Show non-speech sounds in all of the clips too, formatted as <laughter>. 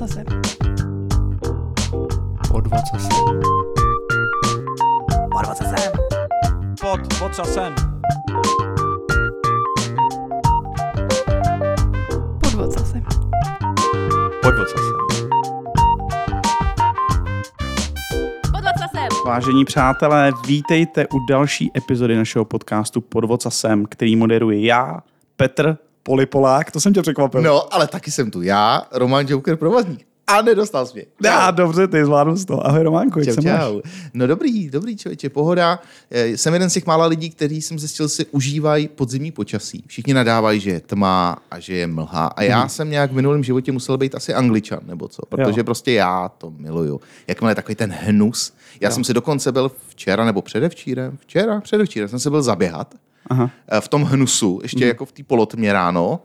ocasem. Pod vocasem. Pod ocasem. Pod vocasem. Pod ocasem. Pod vocasem. Vážení přátelé, vítejte u další epizody našeho podcastu Pod vocasem, který moderuje já, Petr Polipolák. To jsem tě překvapil. No, ale taky jsem tu já, Roman Joker Provazník. A nedostal jsi mě. Já, dobře, ty zvládnu z toho. Ahoj Románko, jak Čau, se máš? čau. No dobrý, dobrý člověče, pohoda. Eh, Jsem jeden z těch mála lidí, kteří jsem zjistil si užívají podzimní počasí. Všichni nadávají, že je tma a že je mlha. A já jsem nějak v minulém životě musel být asi angličan nebo co, protože. Jo. prostě já to miluju. Jakmile je takový ten hnus. Já jsem si dokonce byl včera nebo předevčírem, včera, předevčírem jsem se byl zaběhat Aha, eh, v tom hnusu, ještě jako v té polotmě ráno.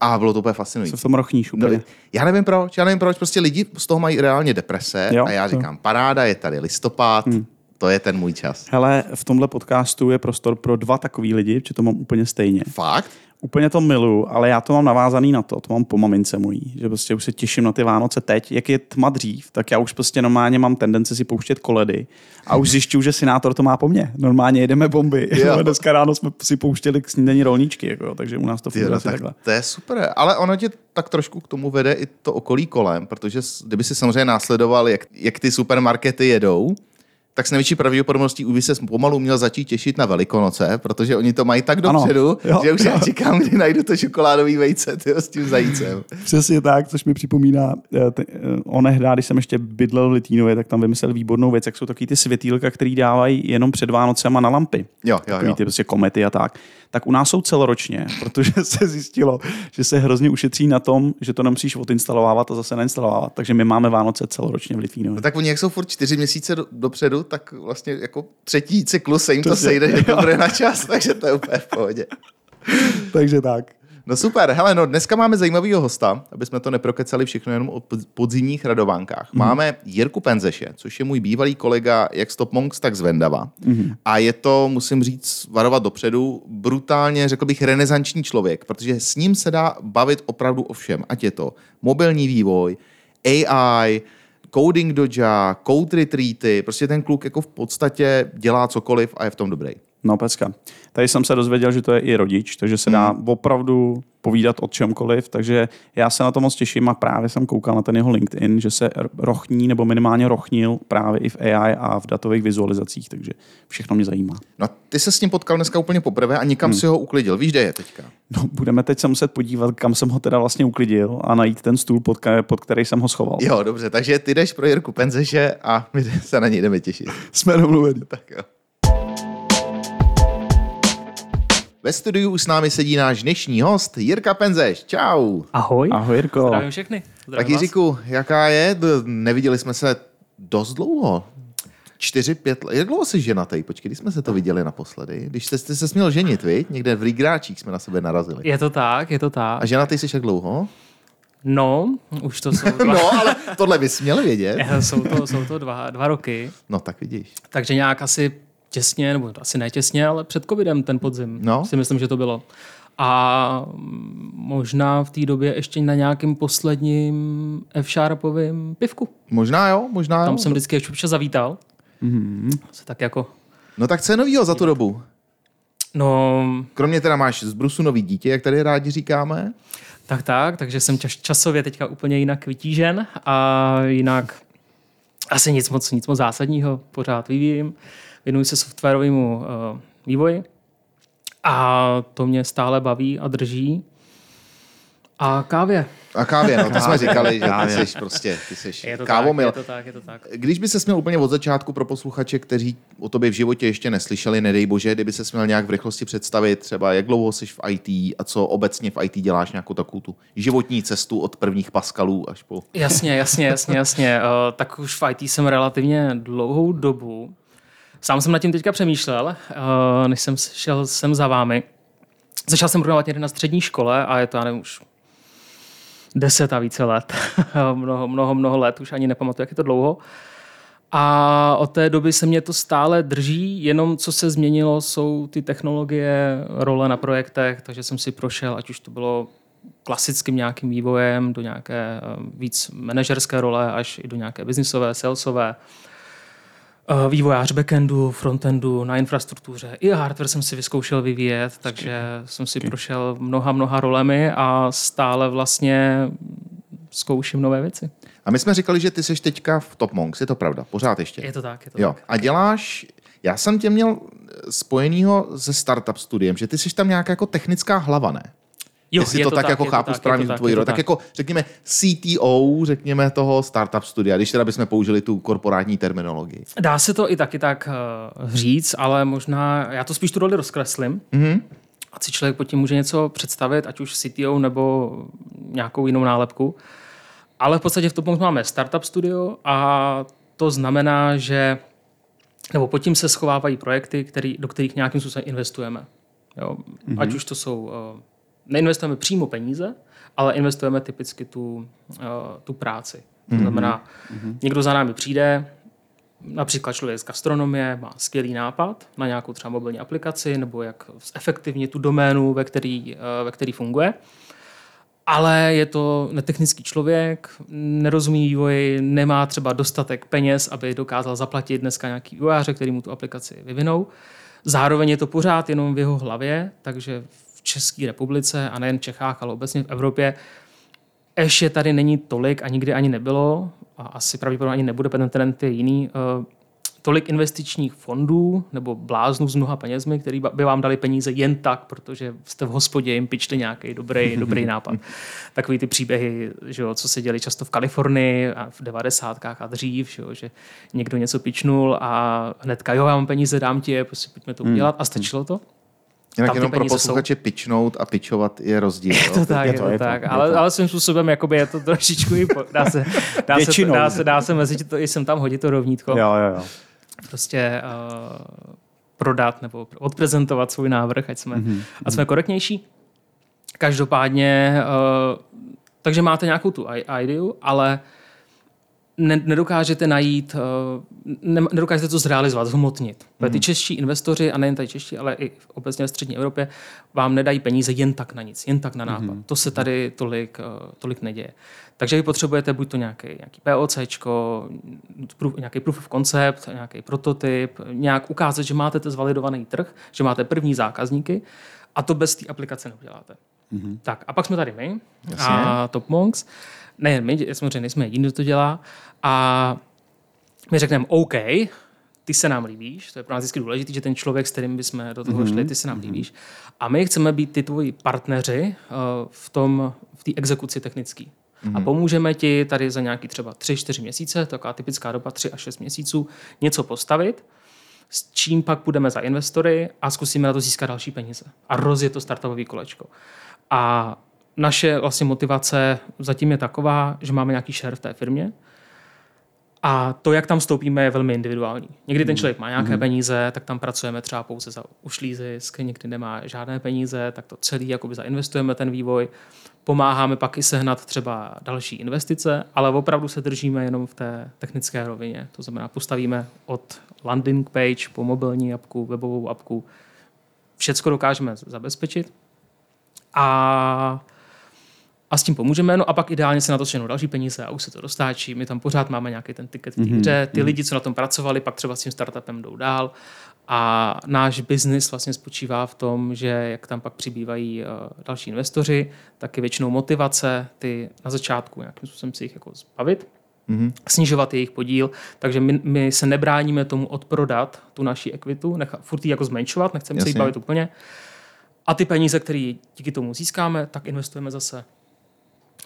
A bylo to úplně fascinující. se v tom rochníš No, úplně. já nevím proč, já nevím proč, prostě lidi z toho mají reálně deprese Jo, a já jo. říkám, paráda, je tady listopad, Hmm. to je ten můj čas. Hele, v tomhle podcastu je prostor pro dva takový lidi, že to mám úplně stejně. Fakt? Úplně to miluju, ale já to mám navázaný na to, to mám po mamince mojí, že prostě už se těším na ty Vánoce teď. Jak je tma dřív, tak já už prostě normálně mám tendenci si pouštět koledy a už zjišťuju, že Sinátor to má po mně. Normálně jedeme bomby. Jo. <laughs> Dneska ráno jsme si pouštěli k snídaní rolníčky, jako, takže u nás to funguje no, tak takhle. to je super, ale ono tě tak trošku k tomu vede i to okolí kolem, protože kdyby si samozřejmě následoval, jak, jak ty supermarkety jedou, tak s největší pravděpodobností už by se pomalu měl začít těšit na Velikonoce, protože oni to mají tak Ano, dopředu, jo, že už já jo. čekám, kdy najdu to čokoládový vejce tyjo, s tím zajícem. Přesně tak, což mi připomíná, eh, te- eh, onehdá, když jsem ještě bydlel v Litínově, tak tam vymyslel výbornou věc, jak jsou takový ty světýlka, který dávají jenom před Vánocema na lampy. Jo, jo, takový jo. ty prostě komety a tak, tak u nás jsou celoročně, <laughs> protože se zjistilo, že se hrozně ušetří na tom, že to nemusíš odinstalovávat a zase nainstalovávat. Takže my máme Vánoce celoročně v Litvínově. No tak oni, jak jsou furt čtyři měsíce do, dopředu, tak vlastně jako třetí cyklus se jim to sejde, že to bude na čas, <laughs> takže to je úplně v pohodě. Takže tak. No super, hele, no dneska máme zajímavého hosta, aby jsme to neprokecali všechno jenom o pod- podzimních radovánkách. Mhm. Máme Jirku Penzeše, což je můj bývalý kolega jak z Top Monks, tak z Vendava. Mhm. A je to, musím říct, varovat dopředu, brutálně, řekl bych, renesanční člověk, protože s ním se dá bavit opravdu o všem. Ať je to mobilní vývoj, AI, coding doja, code retreaty, prostě ten kluk jako v podstatě dělá cokoliv a je v tom dobrý. No, pecka. Tady jsem se dozvěděl, že to je i rodič, takže se dá opravdu povídat o čemkoliv, takže já se na to moc těším a právě jsem koukal na ten jeho LinkedIn, že se rochní nebo minimálně rochnil právě i v AI a v datových vizualizacích, takže všechno mě zajímá. No ty se s ním potkal dneska úplně poprvé a někam si ho uklidil. Víš, kde je teďka? No, budeme teď se muset podívat, kam jsem ho teda vlastně uklidil a najít ten stůl, pod, pod který jsem ho schoval. Jo, dobře, takže ty jdeš pro Jirku Penzeše a my se na něj jdeme těšit. Jsme domluveni. Tak jo. Ve studiu už s námi sedí náš dnešní host Jirka Penzeš. Čau. Ahoj. Ahoj, Jirko. Zdravím všechny. Zdravím Tak vás. Jiříku, jaká je? Neviděli jsme se dost dlouho. Čtyři, pět let. Jak dlouho jsi ženatý? Počkej, kdy jsme se to viděli naposledy? Když jste, jste se směl ženit, viď? Někde v Rigráčích jsme na sebe narazili. Je to tak, je to tak. A ženatý jsi jak dlouho? No, už to jsou <laughs> dva, No, ale tohle bys měl vědět. <laughs> Jsou to, jsou to dva, dva roky, No, tak vidíš. takže nějak asi těsně, nebo asi ne těsně, ale před covidem ten podzim. No. Si myslím, že to bylo. A možná v té době ještě na nějakém posledním F-Sharpovém pivku. Možná jo, možná jo. Tam jsem vždycky ještě občas zavítal. Mm-hmm. Se tak jako, No tak co je novýho za tu dobu? no, Kromě teda máš z Brusu nový dítě, jak tady rádi říkáme. Tak tak, takže jsem čas, časově teďka úplně jinak vytížen a jinak asi nic moc, nic moc zásadního pořád vyvíjím. Věnuji se softwarovému uh, vývoji a to mě stále baví a drží. A kávě. A kávě, no to jsme říkali, že ty jsi prostě, ty jsi Je to kávomil. tak, je to tak, je to tak. Když by se směl úplně od začátku pro posluchače, kteří o tobě v životě ještě neslyšeli, nedej bože, kdyby se směl nějak v rychlosti představit, třeba jak dlouho jsi v IT a co obecně v IT děláš nějakou takovou tu životní cestu od prvních paskalů až po... Jasně, jasně, jasně, jasně. Uh, tak už v IT jsem relativně dlouhou dobu. Sám jsem nad tím teďka přemýšlel, uh, než jsem šel sem za vámi. Začal jsem programovat někde na střední škole a je to, já nevím, už deset a více let. <laughs> mnoho, mnoho, mnoho let, už ani nepamatuju, jak je to dlouho. A od té doby se mě to stále drží, jenom co se změnilo, jsou ty technologie, role na projektech, takže jsem si prošel, ať už to bylo klasickým nějakým vývojem do nějaké uh, víc manažerské role až i do nějaké biznisové, salesové. Uh, vývojář backendu, frontendu, na infrastruktuře. I hardware jsem si vyzkoušel vyvíjet, takže jsem si prošel mnoha, mnoha rolemi a stále vlastně zkouším nové věci. A my jsme říkali, že ty jsi teďka v Top Monks, je to pravda? Pořád ještě? Je to tak, je to Jo. tak. A děláš, já jsem tě měl spojenýho se startup studiem, že ty jsi tam nějaká jako technická hlava, ne? Jo, Jestli je to, tak jako je to chápu tak, správně to tu tak, tvoji to roli. Tak jako řekněme CTO, řekněme toho startup studia, když teda bychom použili tu korporátní terminologii. Dá se to i taky tak uh, říct, ale možná já to spíš tu roli rozkreslím. Mhm. Ať si člověk pod tím může něco představit, ať už CTO nebo nějakou jinou nálepku. Ale v podstatě v tom máme startup studio a to znamená, že nebo pod tím se schovávají projekty, který, do kterých nějakým způsobem investujeme. Jo? Mm-hmm. Ať už to jsou, uh, neinvestujeme přímo peníze, ale investujeme typicky tu, uh, tu práci. To znamená, mm-hmm. někdo za námi přijde, například člověk z gastronomie má skvělý nápad na nějakou třeba mobilní aplikaci nebo jak efektivně tu doménu, ve který, eh, ve který funguje. Ale je to netechnický člověk, nerozumí vývoji, nemá třeba dostatek peněz, aby dokázal zaplatit dneska nějaký vývojáře, který mu tu aplikaci vyvinou. Zároveň je to pořád jenom v jeho hlavě, takže v České republice a nejen v Čechách, ale obecně v Evropě ještě tady není tolik a nikdy ani nebylo a asi pravděpodobně ani nebude, protože ten trend je jiný, uh, tolik investičních fondů nebo bláznů s mnoha penězmi, který by vám dali peníze jen tak, protože jste v hospodě jim pičli nějaký dobrý, <laughs> dobrý nápad. Takový ty příběhy, že jo, co se děli často v Kalifornii a v devadesátkách a dřív, že, jo, že někdo něco pičnul a hnedka, jo, já mám peníze, dám ti je, prostě pojďme to udělat a stačilo to. Jinak jenom pro peníze jsou. posluchače pičnout a pičovat je rozdíl. Je to jo? tak, je to, to, je to, tak. je ale, to. ale svým způsobem jakoby je to trošičku i po, dá se, dá, se, dá, se, dá se mezi to, i sem tam hodit to rovnítko. Jo, jo, jo. Prostě uh, prodat nebo odprezentovat svůj návrh, ať jsme, mm-hmm. ať jsme korektnější. Každopádně, uh, takže máte nějakou tu ideu, ale ne, nedokážete najít, ne, nedokážete to zrealizovat, zhmotnit. Mm. Ty čeští investoři, a nejen tady čeští, ale i obecně v střední Evropě, vám nedají peníze jen tak na nic, jen tak na nápad. Mm. To se tady tolik, uh, tolik neděje. Takže vy potřebujete buď to nějaký, nějaký POCčko, proof, nějaký proof of concept, nějaký prototyp, nějak ukázat, že máte ten zvalidovaný trh, že máte první zákazníky a to bez té aplikace neuděláte. Mm-hmm. Tak a pak jsme tady my Jasně. a Top Monks. Nejen my, samozřejmě nejsme jediný, kdo to dělá. A my řekneme OK, ty se nám líbíš, to je pro nás vždycky důležité, že ten člověk, s kterým bychom do toho šli, ty se nám líbíš. A my chceme být ty tvoji partneři uh, v tom, v té exekuci technické. A pomůžeme ti tady za nějaký třeba 3-4 měsíce, taková typická doba 3 až 6 měsíců, něco postavit, s čím pak půjdeme za investory a zkusíme na to získat další peníze. A rozjet to startupový kolečko. A naše vlastně motivace zatím je taková, že máme nějaký share v té firmě, a to, jak tam vstoupíme, je velmi individuální. Někdy ten člověk má nějaké peníze, tak tam pracujeme třeba pouze za ušlý zisk, někdy nemá žádné peníze, tak to celý jakoby zainvestujeme ten vývoj. Pomáháme pak i sehnat třeba další investice, ale opravdu se držíme jenom v té technické rovině. To znamená, postavíme od landing page po mobilní apku, webovou apku. Všecko dokážeme zabezpečit. A a s tím pomůžeme, no a pak ideálně se na to všechno další peníze a už se to dostáčí. My tam pořád máme nějaký ten tiket v té hře. Ty lidi, co na tom pracovali, pak třeba s tím startupem jdou dál. A náš biznis vlastně spočívá v tom, že jak tam pak přibývají uh, další investoři, tak je většinou motivace ty na začátku nějakým způsobem si jich jako zbavit, Mhm. snižovat jejich podíl, takže my, my se nebráníme tomu odprodat tu naši ekvitu, necha, furt ji jako zmenšovat, nechceme se jí bavit úplně. A ty peníze, které díky tomu získáme, tak investujeme zase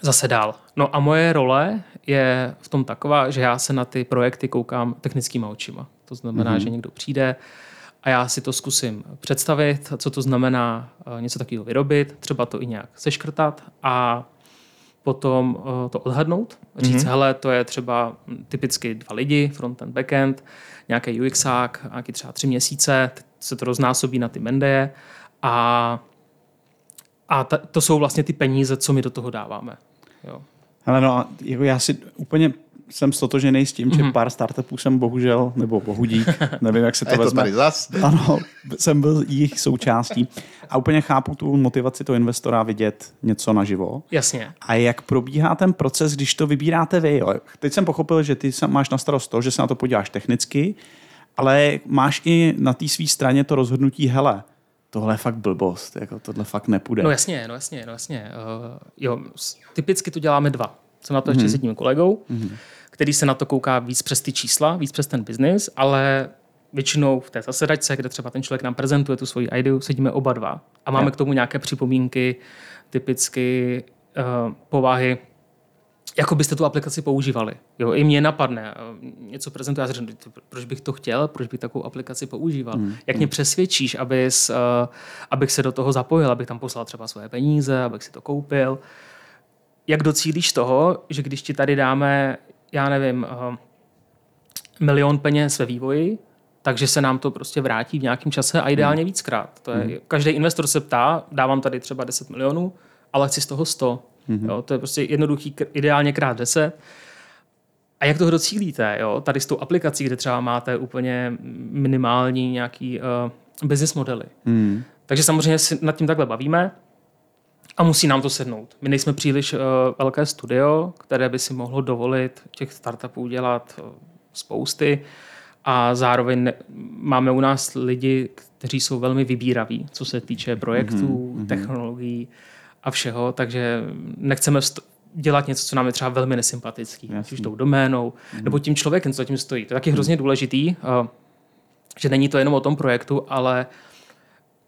zase dál. No a moje role je v tom taková, že já se na ty projekty koukám technickýma očima. To znamená, mm-hmm. že někdo přijde a já si to zkusím představit, co to znamená eh, něco takového vyrobit, třeba to i nějak seškrtat a potom uh, to odhadnout, říct, mm-hmm. hele, to je třeba hm, typicky dva lidi, frontend, backend, nějaký UXák, nějaký třeba tři měsíce, se to roznásobí na ty mendeje a, a ta, to jsou vlastně ty peníze, co my do toho dáváme. Jo. Hele, no a jako já si úplně jsem stotožený s tím, Mhm. že pár startupů jsem bohužel, nebo bohudík, <laughs> nevím, jak se A to je to vezme. tady zas. Ano, jsem byl jejich součástí. A úplně chápu tu motivaci toho investora vidět něco naživo. Jasně. A jak probíhá ten proces, když to vybíráte vy? Jo? Teď jsem pochopil, že ty máš na starost to, že se na to podíváš technicky, ale máš i na té své straně to rozhodnutí, hele, tohle je fakt blbost, jako tohle fakt nepůjde. No jasně, no jasně, no jasně. Uh, jo, typicky to děláme dva. Jsem na to ještě s jedním kolegou, který se na to kouká víc přes ty čísla, víc přes ten biznis, ale většinou v té zasedačce, kde třeba ten člověk nám prezentuje tu svoji ideu, sedíme oba dva a máme Jo. k tomu nějaké připomínky, typicky uh, povahy, jako byste tu aplikaci používali. Jo, I mě napadne, eh, něco prezentuje, já řeknu, "Ty, proč bych to chtěl, proč bych takovou aplikaci používal. Hmm. Jak mě přesvědčíš, abys, uh, abych se do toho zapojil, abych tam poslal třeba svoje peníze, abych si to koupil. Jak docílíš toho, že když ti tady dáme, já nevím, uh, milion peněz ve vývoji, takže se nám to prostě vrátí v nějakém čase a ideálně víckrát. To je, Každý investor se ptá, dávám tady třeba 10 milionů, ale chci z toho 100. Jo, to je prostě jednoduchý, ideálně krát 10. A jak toho docílíte? Jo? Tady s tou aplikací, kde třeba máte úplně minimální nějaký uh, business modely. Hmm. Takže samozřejmě si nad tím takhle bavíme a musí nám to sednout. My nejsme příliš uh, velké studio, které by si mohlo dovolit těch startupů dělat uh, spousty a zároveň ne, máme u nás lidi, kteří jsou velmi vybíraví, co se týče projektů, mm-hmm. technologií a všeho, takže nechceme vst- dělat něco, co nám je třeba velmi nesympatický, ať už tou doménou, mm-hmm. nebo tím člověkem, co za tím stojí. To je taky hrozně důležitý, uh, že není to jenom o tom projektu, ale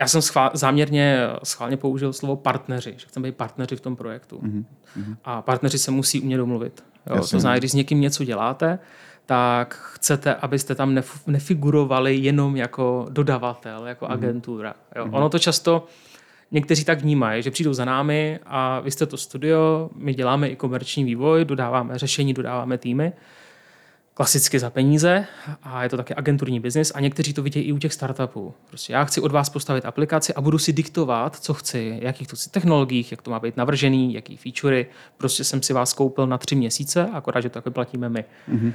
já jsem schvál, záměrně schválně použil slovo partneři, že chceme být partneři v tom projektu. Mm-hmm. A partneři se musí umět domluvit. Jo? To znamená, když s někým něco děláte, tak chcete, abyste tam nef- nefigurovali jenom jako dodavatel, jako mm-hmm. agentura. Jo? Mm-hmm. Ono to často někteří tak vnímají, že přijdou za námi a vy jste to studio, my děláme i komerční vývoj, dodáváme řešení, dodáváme týmy, klasicky za peníze a je to taky agenturní biznis a někteří to vidějí i u těch startupů. Prostě já chci od vás postavit aplikaci a budu si diktovat, co chci, jakých to chci technologiích, jak to má být navržený, jaký featurey. Prostě jsem si vás koupil na tři měsíce, akorát, že to takhle platíme my. Mm-hmm.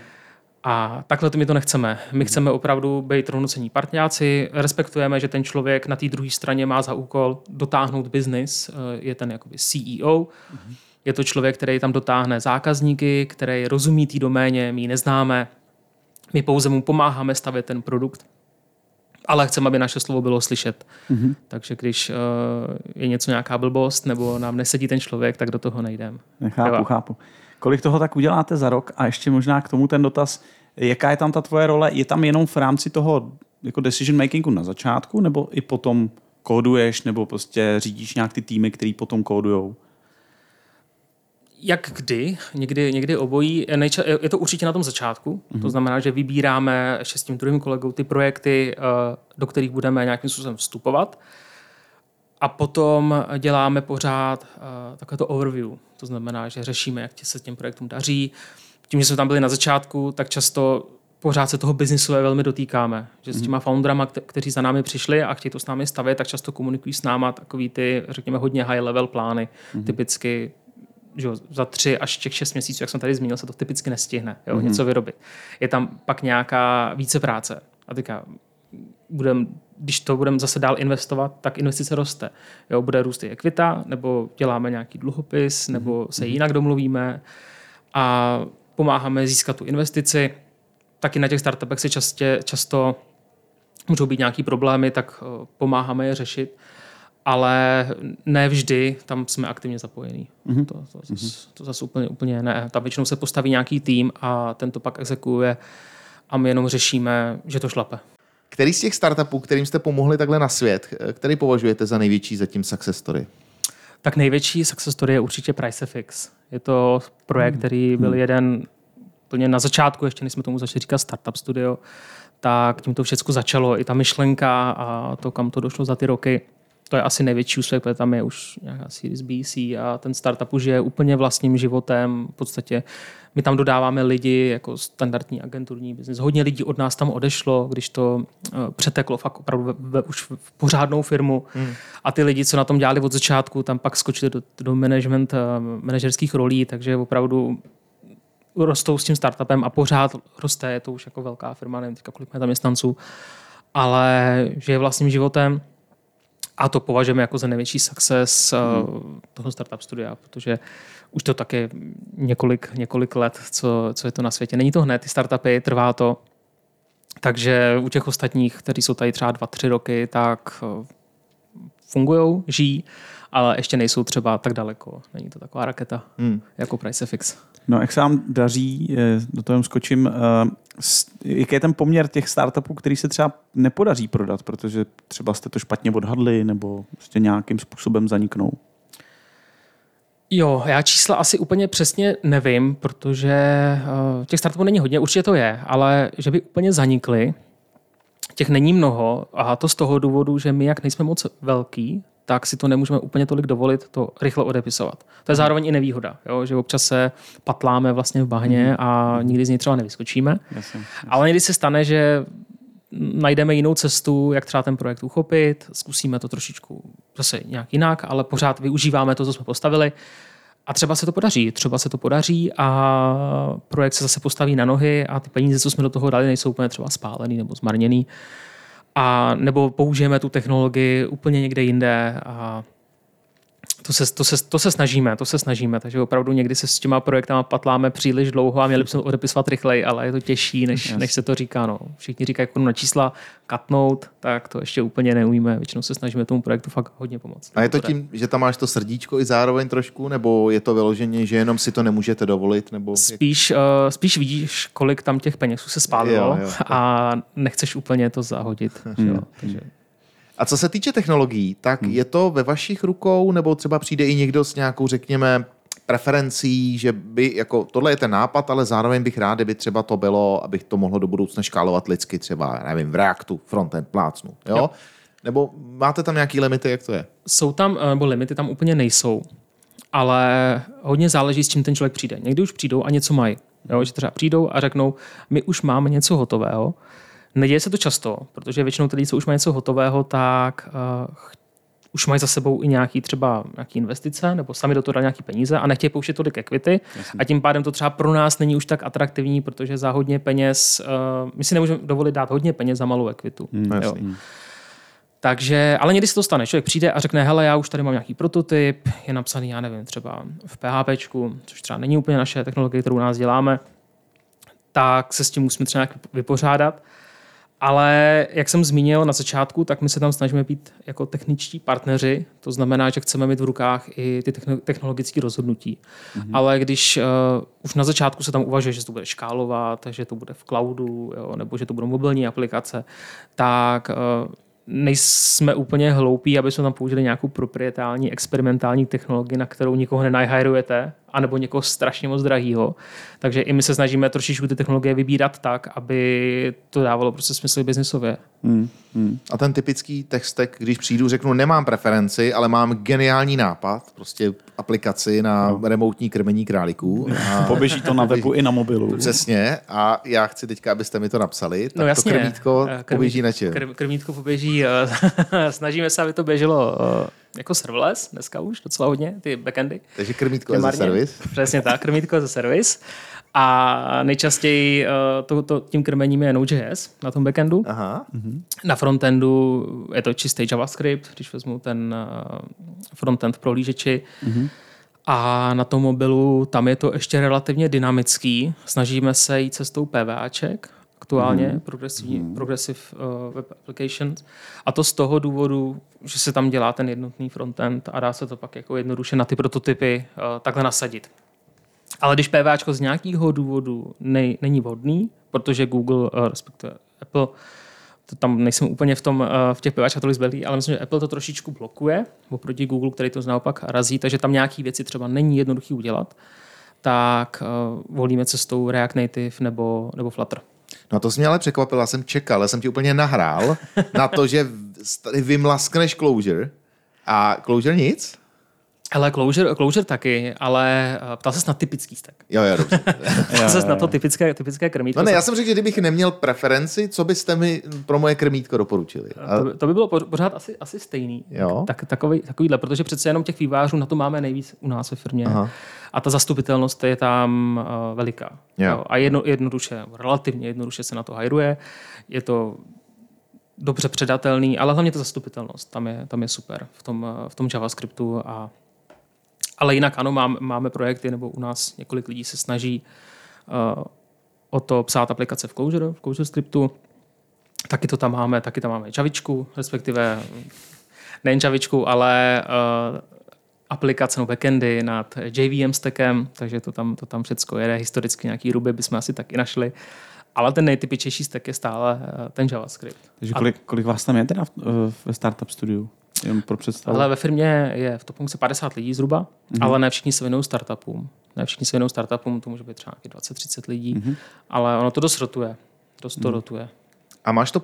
A takhle to my to nechceme. My chceme opravdu být rovnocení partňáci, respektujeme, že ten člověk na té druhé straně má za úkol dotáhnout biznis, eh, je ten jakoby CEO, mm-hmm. je to člověk, který tam dotáhne zákazníky, který rozumí té doméně, my ji neznáme, my pouze mu pomáháme stavět ten produkt, ale chceme, aby naše slovo bylo slyšet. Mm-hmm. Takže když uh, je něco nějaká blbost nebo nám nesedí ten člověk, tak do toho nejdeme. Nechápu, Jo. chápu. Kolik toho tak uděláte za rok? A ještě možná k tomu ten dotaz, jaká je tam ta tvoje role? Je tam jenom v rámci toho jako decision makingu na začátku, nebo i potom kóduješ, nebo prostě řídíš nějak ty týmy, který potom kódujou? Jak kdy, někdy, někdy obojí. Nejča- je to určitě na tom začátku, mm-hmm. to znamená, že vybíráme ještě s tím druhým kolegou ty projekty, eh, do kterých budeme nějakým způsobem vstupovat. A potom děláme pořád uh, takové to overview. To znamená, že řešíme, jak se těm projektům daří. Tím, že jsme tam byli na začátku, tak často pořád se toho biznisu velmi dotýkáme. Že s těma foundrama, kte- kteří za námi přišli a chtějí to s námi stavět, tak často komunikují s náma takový ty, řekněme, hodně high level plány. Mm-hmm. Typicky že jo, za tři až těch šest měsíců, jak jsem tady zmínil, se to typicky nestihne, jo, mm-hmm. něco vyrobit. Je tam pak nějaká více práce. A teďka budem, když to budeme zase dál investovat, tak investice roste. Jo, bude růst i ekvita, nebo děláme nějaký dluhopis, nebo se jinak domluvíme a pomáháme získat tu investici. Taky na těch startupech se častě, často můžou být nějaký problémy, tak eh, pomáháme je řešit, ale ne vždy tam jsme aktivně zapojení. Mm-hmm. To, to, zas, to zase úplně, úplně ne. Tam většinou se postaví nějaký tým a ten to pak exekuje a my jenom řešíme, že to šlape. Který z těch startupů, kterým jste pomohli takhle na svět, který považujete za největší zatím success story? Tak největší success story je určitě PriceFX. Je to projekt, který byl jeden úplně na začátku, ještě než jsme tomu začali říkat Startup Studio, tak tím to všechno začalo. I ta myšlenka a to, kam to došlo za ty roky, to je asi největší úspěch, protože tam je už nějaká Series B, C a ten startup už je úplně vlastním životem. V podstatě my tam dodáváme lidi jako standardní agenturní biznis. Hodně lidí od nás tam odešlo, když to uh, přeteklo fakt opravdu ve, ve, už v pořádnou firmu. Hmm. A ty lidi, co na tom dělali od začátku, tam pak skočili do, do management, uh, manažerských rolí, takže opravdu rostou s tím startupem a pořád roste, je to už jako velká firma, nevím teďka kolik má zaměstnanců, ale žije vlastním životem a to považujeme jako za největší success hmm. toho startup studia, protože už to taky několik, několik let, co, co je to na světě. Není to hned, ty startupy, trvá to. Takže u těch ostatních, kteří jsou tady třeba dva, tři roky, tak eh, fungují, žijí, ale ještě nejsou třeba tak daleko. Není to taková raketa hmm. jako PriceFX. No, jak se vám daří, eh, do toho skočím, eh, jaký je ten poměr těch startupů, který se třeba nepodaří prodat, protože třeba jste to špatně odhadli nebo prostě nějakým způsobem zaniknou? Jo, já čísla asi úplně přesně nevím, protože uh, těch startupů není hodně, určitě to je, ale že by úplně zanikly, těch není mnoho a to z toho důvodu, že my jak nejsme moc velký, tak si to nemůžeme úplně tolik dovolit to rychle odepisovat. To je zároveň i nevýhoda, jo? že občas se patláme vlastně v bahně mhm. a nikdy z něj třeba nevyskočíme. Jasně, jasně. Ale někdy se stane, že najdeme jinou cestu, jak třeba ten projekt uchopit, zkusíme to trošičku zase nějak jinak, ale pořád využíváme to, co jsme postavili. A třeba se to podaří, třeba se to podaří a projekt se zase postaví na nohy a ty peníze, co jsme do toho dali, nejsou úplně třeba spálený nebo zmarněný. A nebo použijeme tu technologii úplně někde jinde a to se, to, se, to se snažíme, to se snažíme, takže opravdu někdy se s těma projektama patláme příliš dlouho a měli bychom odepisovat rychleji, ale je to těžší, než, než se to říká. No. Všichni říkají jako na čísla katnout, tak to ještě úplně neumíme. Většinou se snažíme tomu projektu fakt hodně pomoct. A je to tím, že tam máš to srdíčko i zároveň trošku, nebo je to vyloženě, že jenom si to nemůžete dovolit? Nebo spíš, uh, spíš vidíš, kolik tam těch peněz se spálilo jo, jo, a nechceš úplně to zahodit. <laughs> Hmm. Jo, takže... A co se týče technologií, tak hmm. je to ve vašich rukou, nebo třeba přijde i někdo s nějakou, řekněme, preferencí, že by, jako tohle je ten nápad, ale zároveň bych rád, kdyby třeba to bylo, abych to mohlo do budoucna škálovat lidsky, třeba, nevím, v Reactu, frontend, plácnu, jo? jo. Nebo máte tam nějaký limity, jak to je? Jsou tam, eh, nebo limity tam úplně nejsou, ale hodně záleží, s čím ten člověk přijde. Někdy už přijdou a něco mají. Jo, že třeba přijdou a řeknou, my už máme něco hotového, Neděje se to často, protože většinou ty lidi, co už mají něco hotového, tak uh, už mají za sebou i nějaký třeba nějaký investice, nebo sami do toho dali nějaký peníze a nechtějí pouštět tolik equity. Jasně. A tím pádem to třeba pro nás není už tak atraktivní, protože za hodně peněz, uh, my si nemůžeme dovolit dát hodně peněz za malou equitu. Hmm, jo. Takže, ale někdy se to stane. Člověk přijde a řekne, hele, já už tady mám nějaký prototyp, je napsaný, já nevím, třeba v PHP, což třeba není úplně naše technologie, kterou u nás děláme, tak se s tím musíme třeba nějak vypořádat. Ale jak jsem zmínil na začátku, tak my se tam snažíme být jako techničtí partneři. To znamená, že chceme mít v rukách i ty technologické rozhodnutí. Mm-hmm. Ale když uh, už na začátku se tam uvažuje, že to bude škálovat, že to bude v cloudu, jo, nebo že to budou mobilní aplikace, tak uh, nejsme úplně hloupí, aby jsme tam použili nějakou proprietální experimentální technologii, na kterou nikoho nenajhajrujete, anebo někoho strašně moc drahýho. Takže i my se snažíme trošičku ty technologie vybírat tak, aby to dávalo prostě smysl biznisově. Hmm, hmm. A ten typický textek, když přijdu, řeknu, nemám preferenci, ale mám geniální nápad, prostě aplikaci na no. remoutní krmení králíků. <laughs> A Poběží to na <laughs> webu i na mobilu. Přesně. A já chci teďka, abyste mi to napsali. Tak no jasně. to krmítko Krmí, poběží na čem? Krmítko poběží, eh, <laughs> snažíme se, aby to běželo eh, jako serverless dneska už docela hodně, ty backendy. Takže krmítko je za servis. <laughs> Přesně tak, krmítko za servis. A nejčastěji uh, to, to, tím krmením je Node.js na tom backendu. Aha. Mhm. Na frontendu je to čistý JavaScript, když vezmu ten uh, frontend pro lížeči. Uh-huh. A na tom mobilu tam je to ještě relativně dynamický. Snažíme se jít cestou PVAček, aktuálně, mm. progressive, mm. progressive uh, web applications. A to z toho důvodu, že se tam dělá ten jednotný frontend a dá se to pak jako jednoduše na ty prototypy uh, takhle nasadit. Ale když PVAčko z nějakého důvodu nej, není vhodný, protože Google, uh, respektive Apple, to tam nejsem úplně v, tom, uh, v těch PVAčkách tolik zbylý, ale myslím, že Apple to trošičku blokuje oproti Google, který to naopak razí, takže tam nějaké věci třeba není jednoduchý udělat, tak uh, volíme cestou React Native nebo, nebo Flutter. No to jsi mě ale překvapil, já jsem čekal, já jsem ti úplně nahrál na to, že tady vymlaskneš Clojure a Clojure nic? Hele, Clojure, Clojure taky, ale eh, ptal ses na typický stack. Jo, jo, dobře. <laughs> Ptal ses na to typické, typické krmítko. No ne, já jsem řekl, že kdybych neměl preferenci, co byste mi pro moje krmítko doporučili. A, To, by- to by bylo po- pořád asi, asi stejný. Jo. Tak, takový, takovýhle, protože přece jenom těch vývářů na to máme nejvíc u nás ve firmě. Aha. A ta zastupitelnost je tam uh, veliká. Jo. A jedno, jednoduše, relativně jednoduše se na to hajruje. Je to dobře předatelný, ale hlavně ta zastupitelnost. Tam je, tam je super v tom, eh, v tom JavaScriptu. A, ale jinak ano, máme, máme projekty, nebo u nás několik lidí se snaží uh, o to psát aplikace v Clojure, v Clojure scriptu. Taky to tam máme, taky tam máme Javičku, respektive nejen Javičku, ale uh, aplikace nebo backendy nad JVM stackem, takže to tam, to tam všecko jede. Historicky nějaký Ruby bychom asi taky našli. Ale ten nejtypičnější stack je stále eh, ten JavaScript. Takže kolik, kolik vás tam je teda eh, ve startup studiu? Jen pro představu. Ale ve firmě je v Toponce 50 lidí zhruba, mm-hmm. ale ne všichni se věnují startupům. Ne všichni se věnují startupům, to může být třeba nějaký 20-30 lidí, mm-hmm. ale ono to dost rotuje. Dost to mm-hmm. rotuje. a máš to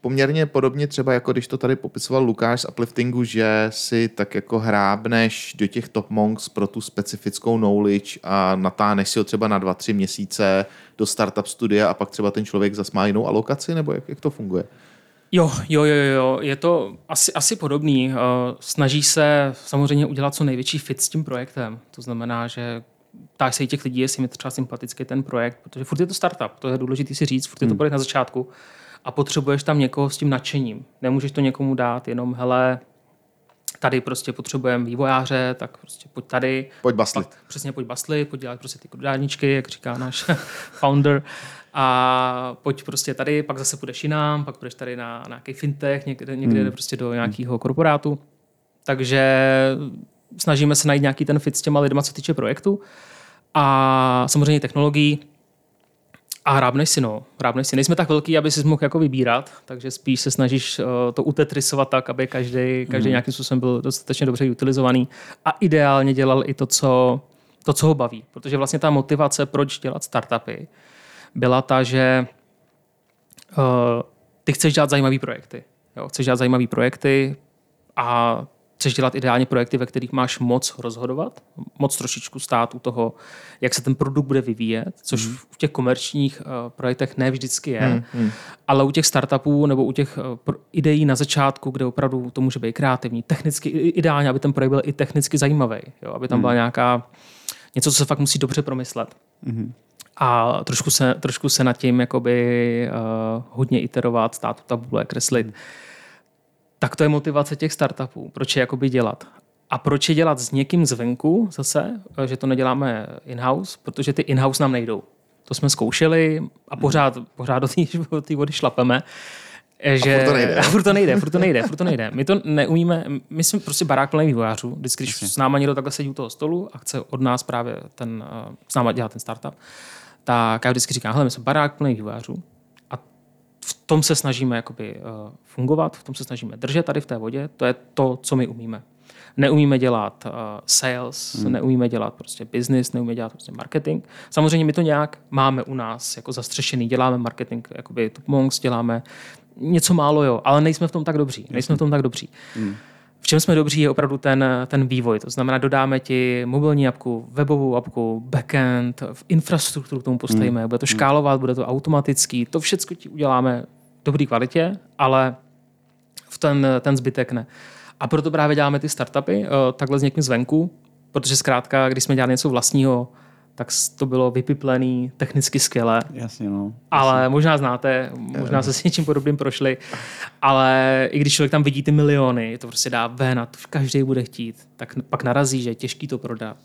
poměrně podobně třeba, jako když to tady popisoval Lukáš z Upliftingu, že si tak jako hrábneš do těch top monks pro tu specifickou knowledge a natáhneš si ho třeba na dva, tři měsíce do startup studia a pak třeba ten člověk zas má jinou alokaci, nebo jak, jak to funguje? Jo, jo, jo, jo, je to asi, asi podobný. Eh, Snaží se samozřejmě udělat co největší fit s tím projektem. To znamená, že ptáš se i těch lidí, jestli mi třeba sympatický ten projekt, protože furt je to startup, to je důležité si říct, furt je to projekt na začátku a potřebuješ tam někoho s tím nadšením. Nemůžeš to někomu dát jenom, hele, tady prostě potřebujeme vývojáře, tak prostě pojď tady. Pojď baslit. Pak, přesně, pojď baslit, pojď dělat prostě ty krudáničky, jak říká náš <laughs> founder. A pojď prostě tady, pak zase půjdeš jinam, pak půjdeš tady na, na nějaký fintech, někde, někde hmm. prostě do nějakého korporátu. Takže snažíme se najít nějaký ten fit s těma lidma, co týče projektu. A samozřejmě technologií. A hrábneš si, no. Hrábneš si. Nejsme tak velký, aby si mohl jako vybírat, takže spíš se snažíš uh, to utetrisovat tak, aby každý, každý nějakým způsobem byl dostatečně dobře utilizovaný a ideálně dělal i to, co, to, co ho baví. Protože vlastně ta motivace, proč dělat startupy, byla ta, že uh, ty chceš dělat zajímavé projekty. Jo? Chceš dělat zajímavé projekty a chceš dělat ideálně projekty, ve kterých máš moc rozhodovat, moc trošičku stát u toho, jak se ten produkt bude vyvíjet, což mm. v těch komerčních uh, projektech ne vždycky je, mm. ale u těch startupů nebo u těch uh, ideí na začátku, kde opravdu to může být kreativní, technicky ideálně, aby ten projekt byl i technicky zajímavý, jo? aby tam byla nějaká něco, co se fakt musí dobře promyslet. Mm a trošku se, trošku se nad tím jakoby, uh, hodně iterovat, stát tabule, kreslit. Tak to je motivace těch startupů. Proč je jakoby dělat? A proč je dělat s někým zvenku zase, eh, že to neděláme in-house? Protože ty in-house nám nejdou. To jsme zkoušeli a pořád, pořád <laughs> do té vody šlapeme. eh, Že, furt to nejde, <laughs> a furt to nejde, furt to nejde, furt to nejde. My to neumíme, my jsme prostě barák plný vývojářů. Vždycky, když s náma někdo takhle sedí u toho stolu a chce od nás právě ten, s náma dělat ten startup, tak já vždycky říkám, hele, my jsme barák plný vývojářů a v tom se snažíme jakoby, uh, fungovat, v tom se snažíme držet tady v té vodě, to je to, co my umíme. Neumíme dělat uh, sales, hmm. neumíme dělat prostě business, neumíme dělat prostě marketing. Samozřejmě my to nějak máme u nás jako zastřešený, děláme marketing, jakoby top monks, děláme něco málo, jo, ale nejsme v tom tak dobří. Nejsme v tom tak dobří. Hmm. V čem jsme dobří je opravdu ten, ten vývoj. To znamená, dodáme ti mobilní apku, webovou apku, backend, v infrastrukturu k tomu postavíme, hmm. bude to škálovat, bude to automatický, to všechno ti uděláme v dobré kvalitě, ale v ten, ten zbytek ne. A proto právě děláme ty startupy, uh, takhle s někým zvenku, protože zkrátka, když jsme dělali něco vlastního, tak to bylo vypiplený, technicky skvělé. Jasně, no. Ale možná znáte, možná se s něčím podobným prošli, ale i když člověk tam vidí ty miliony, to prostě dá ven a to každý bude chtít, tak pak narazí, že je těžký to prodat.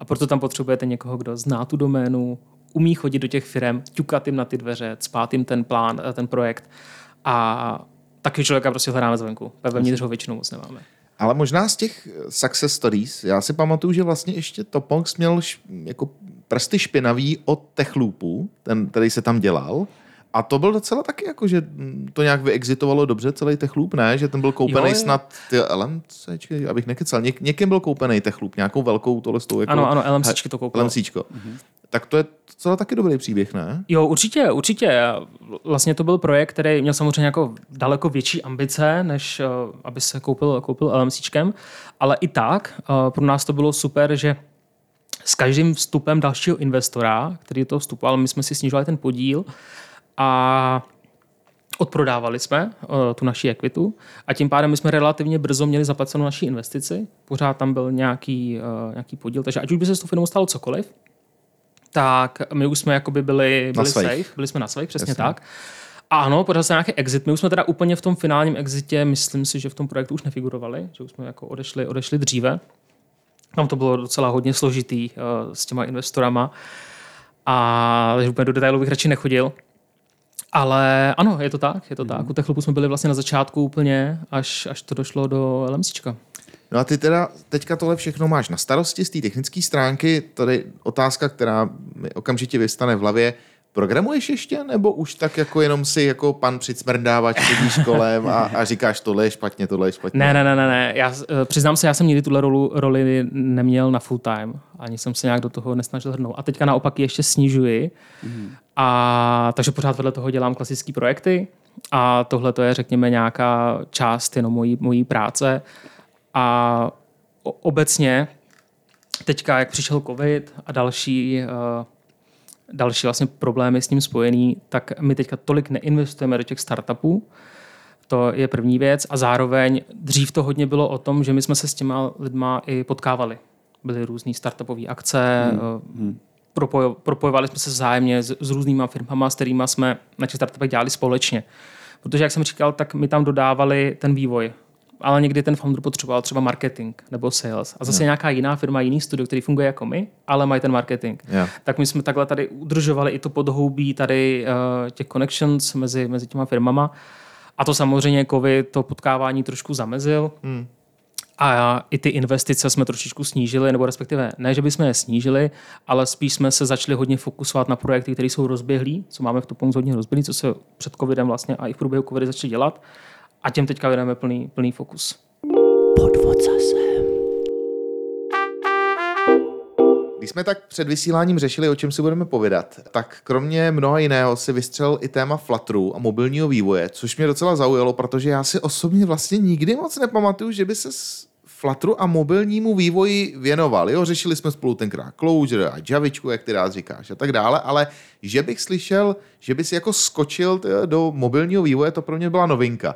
A proto tam potřebujete někoho, kdo zná tu doménu, umí chodit do těch firm, ťukat jim na ty dveře, spát jim ten plán, ten projekt a taky člověka prostě hledáme zvenku. Vevnitř ho většinou moc nemáme. Ale možná z těch success stories, já si pamatuju, že vlastně ještě Toponx měl š, jako prsty špinavý od Techloopu, ten, který se tam dělal. A to byl docela taky jako, že to nějak vyexitovalo dobře, celý Techloop, ne? Že ten byl koupený Jo, snad ty LMCčky, abych nekecal. Něk, někým byl koupený Techloop, nějakou velkou tohle s tou jako Ano, ano, LMCčky to koupilo. LMCčko. Tak to je docela taky dobrý příběh, ne? Jo, určitě, určitě. Vlastně to byl projekt, který měl samozřejmě jako daleko větší ambice, než uh, aby se koupil, koupil LMCčkem, ale i tak uh, pro nás to bylo super, že s každým vstupem dalšího investora, který to vstupoval, my jsme si snižovali ten podíl a odprodávali jsme uh, tu naši ekvitu a tím pádem my jsme relativně brzo měli zaplacenou naši investici. Pořád tam byl nějaký, uh, nějaký podíl, takže ať už by se s tou firmou stalo cokoliv, tak my už jsme jakoby byli, byli svých. safe, byli jsme na svých, přesně Jasně. tak. A ano, pořád se nějaký exit. My už jsme teda úplně v tom finálním exitě, myslím si, že v tom projektu už nefigurovali, že už jsme jako odešli, odešli dříve. Tam to bylo docela hodně složitý uh, s těma investorama. A takže úplně do detailů bych radši nechodil. Ale ano, je to tak, je to tak. U těch jsme byli vlastně na začátku úplně, až, až to došlo do LMCčka. No a ty teda teďka tohle všechno máš na starosti z té technické stránky. Tady otázka, která mi okamžitě vystane v hlavě. Programuješ ještě, nebo už tak jako jenom si jako pan přicmrdávač chodíš kolem a, a říkáš tohle je špatně, tohle je špatně? Ne, ne, ne, ne, ne. Já eh, přiznám se, já jsem nikdy tuhle rolu, roli neměl na full time. Ani jsem se nějak do toho nesnažil hrnout. A teďka naopak ještě snižuji. Mm. A takže pořád vedle toho dělám klasické projekty. A tohle to je, řekněme, nějaká část jenom mojí, mojí práce. A obecně teďka, jak přišel covid a další, uh, další vlastně problémy s ním spojený, tak my teďka tolik neinvestujeme do těch startupů, to je první věc. A zároveň dřív to hodně bylo o tom, že my jsme se s těma lidma i potkávali. Byly různé startupové akce, hmm. Propojo, propojovali jsme se vzájemně s, s různýma firmama, s kterými jsme na těch startupech dělali společně. Protože, jak jsem říkal, tak my tam dodávali ten vývoj. Ale někdy ten founder potřeboval třeba marketing nebo sales. A zase nějaká jiná firma, jiný studio, který funguje jako my, ale mají ten marketing. Jo. Tak my jsme takhle tady udržovali i to podhoubí tady uh, těch connections mezi, mezi těma firmama. A to samozřejmě COVID to potkávání trošku zamezil. Hmm. A i ty investice jsme trošičku snížili, nebo respektive ne, že bychom je snížili, ale spíš jsme se začali hodně fokusovat na projekty, které jsou rozběhlí, co máme v Topongu hodně rozběhlý, co se před covidem vlastně a i v průběhu covidu začali dělat. A těm teďka věnujeme plný, plný fokus. Podvod zase. Když jsme tak před vysíláním řešili, o čem si budeme povědat, tak kromě mnoha jiného si vystřelil i téma Flutteru a mobilního vývoje, což mě docela zaujalo, protože já si osobně vlastně nikdy moc nepamatuju, že by se s Flutteru a mobilnímu vývoji věnoval. Jo, řešili jsme spolu tenkrát Clojure a Javičku, jak ty rád říkáš a tak dále, ale že bych slyšel, že by si jako skočil do mobilního vývoje, to pro mě byla novinka.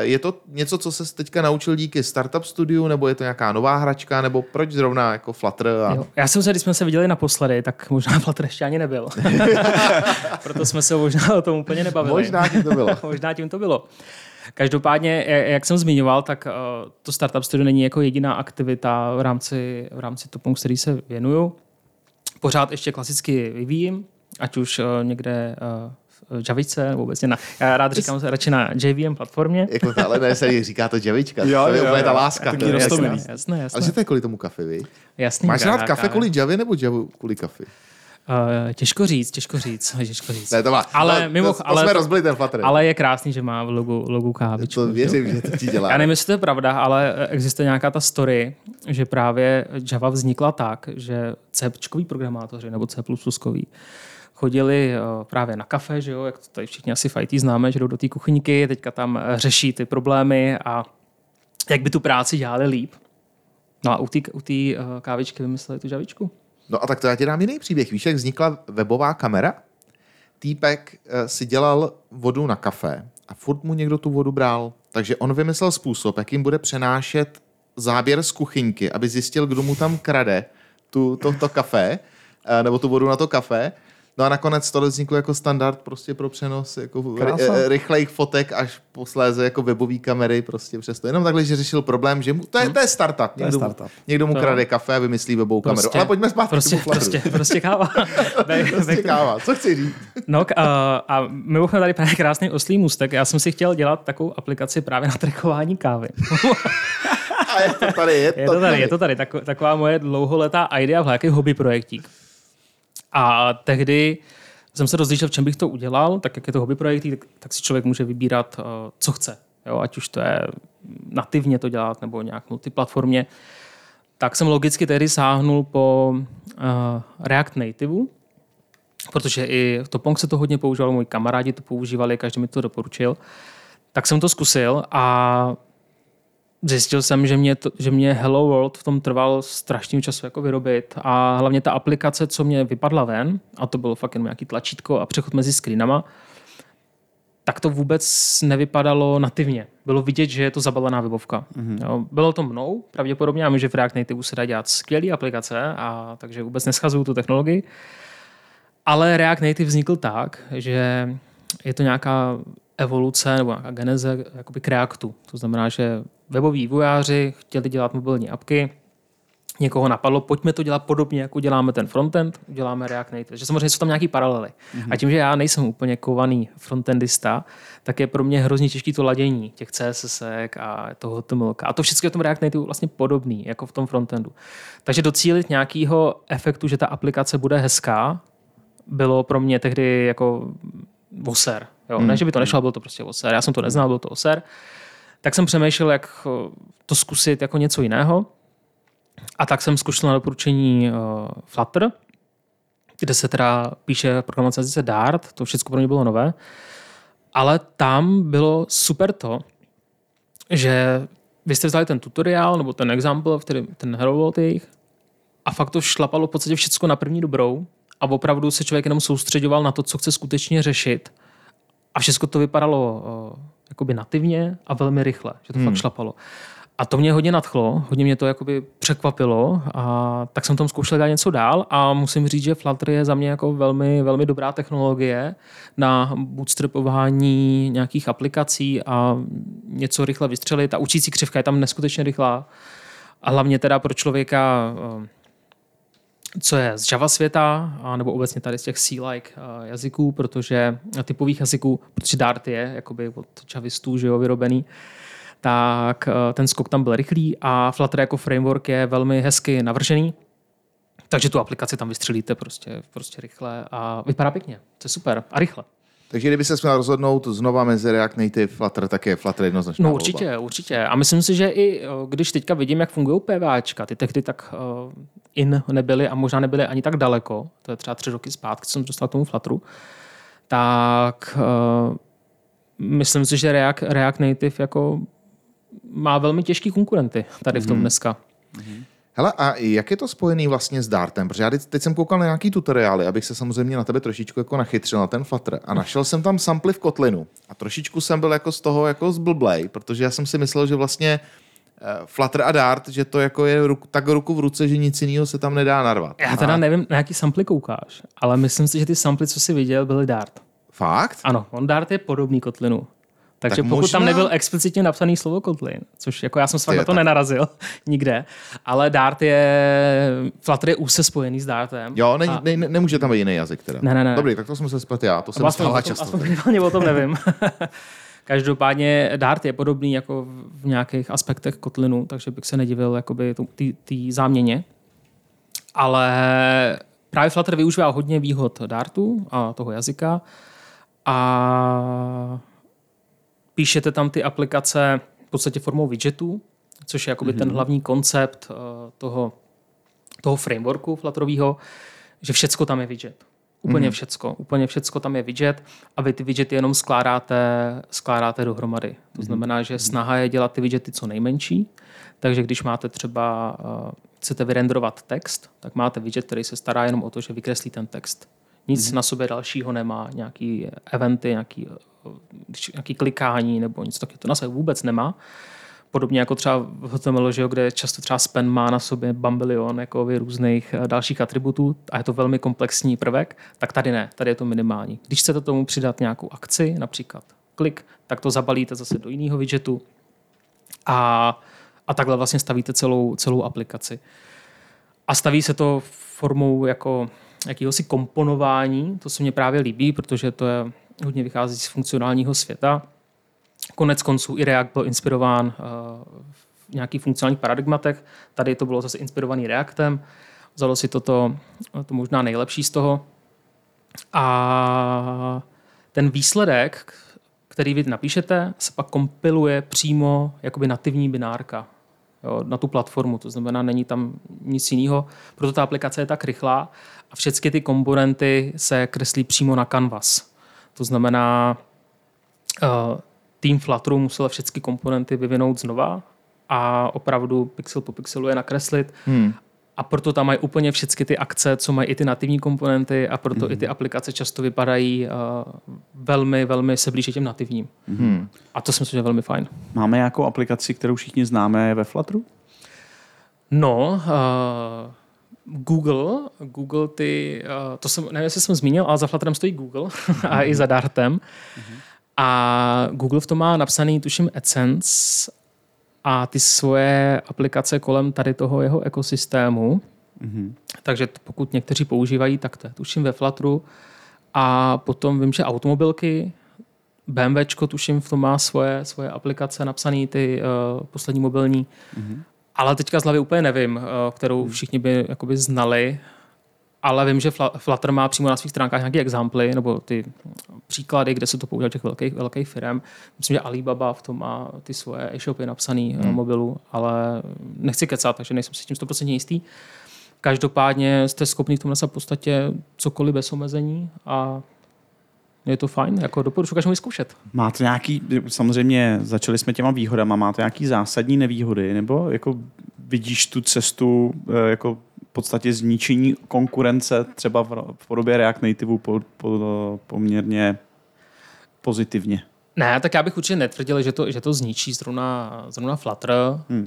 Je to něco, co se teďka naučil díky Startup Studiu, nebo je to nějaká nová hračka, nebo proč zrovna jako Flutter? A... Jo. Já jsem se, když jsme se viděli naposledy, tak možná <laughs> Flutter ještě ani nebyl. <laughs> Proto jsme se možná o tom úplně nebavili. Možná tím to bylo. <laughs> možná tím to bylo. Každopádně, jak jsem zmiňoval, tak uh, to Startup Studio není jako jediná aktivita v rámci, v rámci Topon, který se věnuju. Pořád ještě klasicky vyvíjím, ať už někde Javice, nebo obecně na, já rád říkám radši na JVM platformě. Jako ta, ale ne, se říká to děvička. Jo, to je jo, úplně jo. ta láska. To roztomilý. jasné. Jasné, jasné. Ale že to je kvůli tomu kafe, vy? Jasný, Máš rád kafe kvůli Javě nebo Javu kvůli kafe? Uh, těžko říct, těžko říct, <laughs> těžko říct. Ne, to má, ale, to, mimo, to, to ale, jsme rozbili ten Flutter. ale je krásný, že má v logu, logu kávičku. to věřím, že to ti dělá. Já nevím, jestli to je pravda, ale existuje nějaká ta story, že právě Java vznikla tak, že C programátoři nebo C++ chodili eh, právě na kafe, že jo, jak to tady všichni asi IT známe, že jdou do té kuchyňky, teďka tam eh, řeší ty problémy a jak by tu práci dělali líp. No a u té u eh, kávičky vymysleli tu žavičku. No a tak to já ti dám jiný příběh. Víš, jak vznikla webová kamera? Týpek si dělal vodu na kafe a furt mu někdo tu vodu bral. Takže on vymyslel způsob, jakým bude přenášet záběr z kuchyňky, aby zjistil, kdo mu tam krade tu, to, to kafe, nebo tu vodu na to kafe. No a nakonec to vzniklo jako standard prostě pro přenos jako ry, rychlejch fotek až posléze jako webové kamery prostě přesto. Jenom takhle, že řešil problém, že mu, to, je, to je startup. je Někdo, startup. někdo mu To- krade kafe a vymyslí webovou kameru. Ale pojďme zpátky prostě, prostě, prostě káva. <laughs> Prostě káva. Co chci říct? No k- a, mimochodem tady právě krásný oslý můstek. Já jsem si chtěl dělat takovou aplikaci právě na trackování kávy. <laughs> A je to tady, je to, Je to tady, je to tady. Tako, taková moje dlouholetá idea v nějaký hobby projektík. A tehdy jsem se rozlišil, v čem bych to udělal, tak jak je to hobby projektík, tak, tak si člověk může vybírat, uh, co chce. Jo, ať už to je nativně to dělat, nebo nějak multiplatformně. Tak jsem logicky tehdy sáhnul po uh, React Nativeu, protože i to Pong se to hodně používalo, moji kamarádi to používali, každý mi to doporučil. Tak jsem to zkusil a zjistil jsem, že mě, to, že mě Hello World v tom trval strašným času jako vyrobit a hlavně ta aplikace, co mě vypadla ven, a to bylo fakt jenom nějaký tlačítko a přechod mezi screenama, tak to vůbec nevypadalo nativně. Bylo vidět, že je to zabalená webovka. Mm-hmm. Jo, bylo to mnou, pravděpodobně, a my, že v React Native se dá dělat skvělé aplikace, a takže vůbec neschazuju tu technologii. Ale React Native vznikl tak, že je to nějaká evoluce nebo nějaká geneze jakoby k Reactu. To znamená, že weboví vývojáři chtěli dělat mobilní apky, někoho napadlo, pojďme to dělat podobně, jako děláme ten frontend, uděláme React Native. Že samozřejmě jsou tam nějaký paralely. Mm-hmm. A tím, že já nejsem úplně kovaný frontendista, tak je pro mě hrozně těžký to ladění těch CSS a toho HTML. A to všechno je v tom React Native vlastně podobný, jako v tom frontendu. Takže docílit nějakého efektu, že ta aplikace bude hezká, bylo pro mě tehdy jako voser. Jo? Mm. Ne, že by to nešlo, byl to prostě voser. Já jsem to neznal, byl to voser. Tak jsem přemýšlel, jak to zkusit jako něco jiného. A tak jsem zkusil na doporučení uh, Flutter, kde se teda píše programace jazyce Dart, to všechno pro mě bylo nové. Ale tam bylo super to, že vy jste vzali ten tutoriál nebo ten example, který, ten Hello World jejich, a fakt to šlapalo v podstatě všechno na první dobrou a opravdu se člověk jenom soustředoval na to, co chce skutečně řešit. A všechno to vypadalo uh, jakoby nativně a velmi rychle, že to hmm. fakt šlapalo. A to mě hodně nadchlo, hodně mě to jakoby překvapilo a tak jsem tam zkoušel dát něco dál a musím říct, že Flutter je za mě jako velmi, velmi dobrá technologie na bootstrapování nějakých aplikací a něco rychle vystřelit. A učící křivka je tam neskutečně rychlá. A hlavně teda pro člověka, eh, co je z Java světa, nebo obecně tady z těch C-like eh, jazyků, protože typových jazyků, protože Dart je jakoby od javistů že jo, vyrobený, tak eh, ten skok tam byl rychlý a Flutter jako framework je velmi hezky navržený, takže tu aplikaci tam vystřelíte prostě, prostě rychle a vypadá pěkně. To je super a rychle. Takže kdyby se měl rozhodnout znova mezi React Native Flutter, tak je Flutter jednoznačně. No určitě, volba. určitě. A myslím si, že i eh, když teďka vidím, jak fungují PVAčka, ty tehdy tak uh, in nebyly a možná nebyly ani tak daleko, to je třeba tři roky zpátky, co jsem dostal k tomu Flutteru, tak uh, myslím si, že React, React Native jako má velmi těžký konkurenty tady v tom mhm. dneska. Mm-hmm. Hele, a jak je to spojený vlastně s Dartem? Protože já teď jsem koukal na nějaký tutoriály, abych se samozřejmě na tebe trošičku jako nachytřil na ten Flutter a našel jsem tam samply v Kotlinu. A trošičku jsem byl jako z toho jako zblblej, protože já jsem si myslel, že vlastně eh, Flutter a Dart, že to jako je ruk, tak ruku v ruce, že nic jiného se tam nedá narvat. Já teda a... nevím, na jaký samply koukáš, ale myslím si, že ty samply, co jsi viděl, byly Dart. Fakt? Ano, on Dart je podobný Kotlinu. Takže tak pokud možná... tam nebyl explicitně napsaný slovo Kotlin, což jako já jsem se na to tak... nenarazil <laughs> nikde, ale Dart je, Flutter je úse spojený s Dartem. Jo, ne, a... ne, ne, nemůže tam být jiný jazyk teda. Ne, ne, ne. Dobrý, tak to jsem se splet já, to jsem stává často. Aspoň o tom nevím. <laughs> Každopádně Dart je podobný jako v nějakých aspektech Kotlinu, takže bych se nedivil jakoby té záměně. Ale právě Flutter využívá hodně výhod Dartu a toho jazyka. A píšete tam ty aplikace v podstatě formou widgetů, což je jakoby mm-hmm. ten hlavní koncept uh, toho, toho frameworku Flutterového, že všecko tam je widget. Úplně mm-hmm. všecko. Úplně všecko tam je widget a vy ty widgety jenom skládáte, skládáte dohromady. To mm-hmm. znamená, že snaha je dělat ty widgety co nejmenší, takže když máte třeba, uh, chcete vyrenderovat text, tak máte widget, který se stará jenom o to, že vykreslí ten text. Nic mm-hmm. na sobě dalšího nemá, nějaký eventy, nějaký nějaký klikání nebo něco taky to na sebe vůbec nemá. Podobně jako třeba v HTML, že jo, kde často třeba span má na sobě bambilion jako různých eh, dalších atributů a je to velmi komplexní prvek, tak tady ne, tady je to minimální. Když chcete tomu přidat nějakou akci, například klik, tak to zabalíte zase do jiného widgetu a, a takhle vlastně stavíte celou, celou aplikaci. A staví se to formou jako jakéhosi komponování, to se mně právě líbí, protože to je hodně vychází z funkcionálního světa. Konec konců i React byl inspirován eh, v nějakých funkcionálních paradigmatech. Tady to bylo zase inspirovaný Reactem. Vzalo si toto, to možná nejlepší z toho. A ten výsledek, který vy napíšete, se pak kompiluje přímo jakoby nativní binárka. Na tu platformu. To znamená, není tam nic jiného. Proto ta aplikace je tak rychlá a všechny ty komponenty se kreslí přímo na canvas. To znamená, uh, tým Flutteru musel všechny komponenty vyvinout znova a opravdu pixel po pixelu je nakreslit. Hmm. A proto tam mají úplně všechny ty akce, co mají i ty nativní komponenty a proto hmm. i ty aplikace často vypadají uh, velmi, velmi se blíží těm nativním. Hmm. A to si myslím, že je velmi fajn. Máme nějakou aplikaci, kterou všichni známe ve Flutteru? No, uh, Google, Google ty, uh, to jsem, nevím, jestli jsem zmínil, ale za Flutterem stojí Google <laughs> a i za Dartem. A Google v tom má napsaný, tuším, AdSense a ty svoje aplikace kolem tady toho jeho ekosystému. Mm-hmm. Takže pokud někteří používají, tak to je tuším ve Flutteru. A potom vím, že automobilky, BMWčko tuším v tom má svoje, svoje aplikace napsané, ty uh, poslední mobilní. Mm-hmm. Ale teďka z hlavy úplně nevím, uh, kterou všichni by jakoby znali ale vím, že Flutter má přímo na svých stránkách nějaké examply nebo ty příklady, kde se to používá těch velkých, velkých firm. Myslím, že Alibaba v tom má ty svoje e-shopy napsané hmm. na mobilu, ale nechci kecat, takže nejsem si tím 100% jistý. Každopádně jste schopni v tom v podstatě cokoliv bez omezení a je to fajn, jako doporučuji každému vyzkoušet. Máte nějaký, samozřejmě začali jsme těma výhodama, máte nějaký zásadní nevýhody, nebo jako vidíš tu cestu eh, jako podstatě zničení konkurence třeba v podobě React Native po, po, poměrně pozitivně. Ne, tak já bych určitě netvrdil, že to, že to zničí zrovna, zrovna Flutter. Hmm.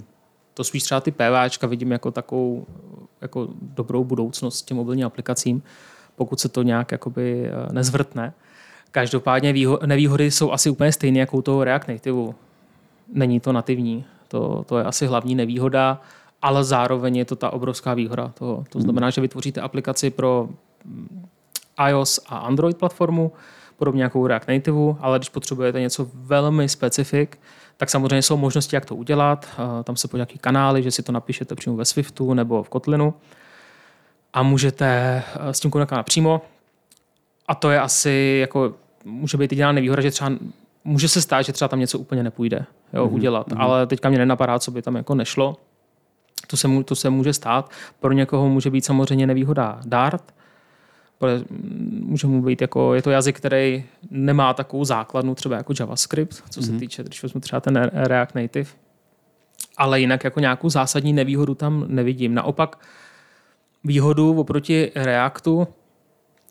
To spíš třeba ty PVAčka vidím jako takovou jako dobrou budoucnost těm mobilním aplikacím, pokud se to nějak jakoby eh, nezvrtne. Každopádně výho- nevýhody jsou asi úplně stejné jako u toho React Native. Není to nativní. To, to je asi hlavní nevýhoda ale zároveň je to ta obrovská výhoda toho. To znamená, že vytvoříte aplikaci pro mm, iOS a Android platformu, podobně jako React Native, ale když potřebujete něco velmi specifik, tak samozřejmě jsou možnosti, jak to udělat. Tam se po nějaký kanály, že si to napíšete přímo ve Swiftu nebo v Kotlinu a můžete eh, s tím komunikovat přímo. A to je asi jako, může být jediná nevýhoda, že třeba může se stát, že třeba tam něco úplně nepůjde jo, mm-hmm. udělat, mm-hmm. ale teďka mě nenapadá, co by tam jako nešlo. To se, to se může stát. Pro někoho může být samozřejmě nevýhoda Dart, může mu být jako, je to jazyk, který nemá takovou základnu třeba jako JavaScript, co se mm-hmm. týče, když vezmu třeba ten React Native. Ale jinak jako nějakou zásadní nevýhodu tam nevidím. Naopak výhodu oproti Reactu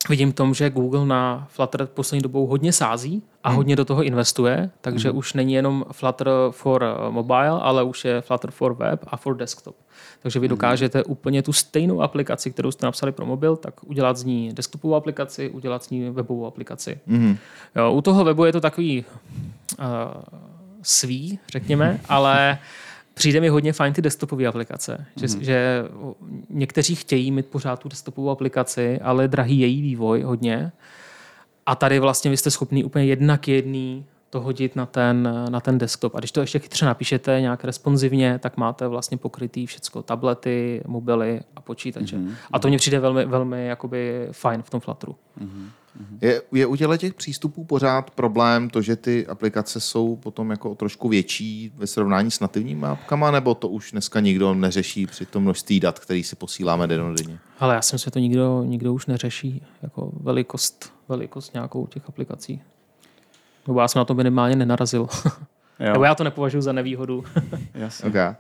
vidím v tom, že Google na Flutter poslední dobou hodně sází a hmm. hodně do toho investuje, takže hmm. už není jenom Flutter for mobile, ale už je Flutter for web a for desktop. Takže vy hmm. dokážete úplně tu stejnou aplikaci, kterou jste napsali pro mobil, tak udělat z ní desktopovou aplikaci, udělat z ní webovou aplikaci. Hmm. Jo, u toho webu je to takový uh, svý, řekněme, <laughs> ale přijde mi hodně fajn ty desktopové aplikace, že, mm. že někteří chtějí mít pořád tu desktopovou aplikaci, ale drahý její vývoj hodně. A tady vlastně vy jste schopný úplně jednak jedný to hodit na ten, na ten desktop. A když to ještě chytře napíšete nějak responsivně, tak máte vlastně pokrytý všechno tablety, mobily a počítače. Mm-hmm. A to mně přijde velmi, velmi jakoby fajn v tom Flutteru. Mm-hmm. Je, je u těch přístupů pořád problém to, že ty aplikace jsou potom jako trošku větší ve srovnání s nativními apkama, nebo to už dneska nikdo neřeší při tom množství dat, který si posíláme denodenně? Ale já si myslím, že to nikdo, nikdo už neřeší, jako velikost, velikost nějakou těch aplikací. Nebo já jsem na to minimálně nenarazil. <laughs> Jo. Nebo já to nepovažuji za nevýhodu. <laughs> Jasně. Okay.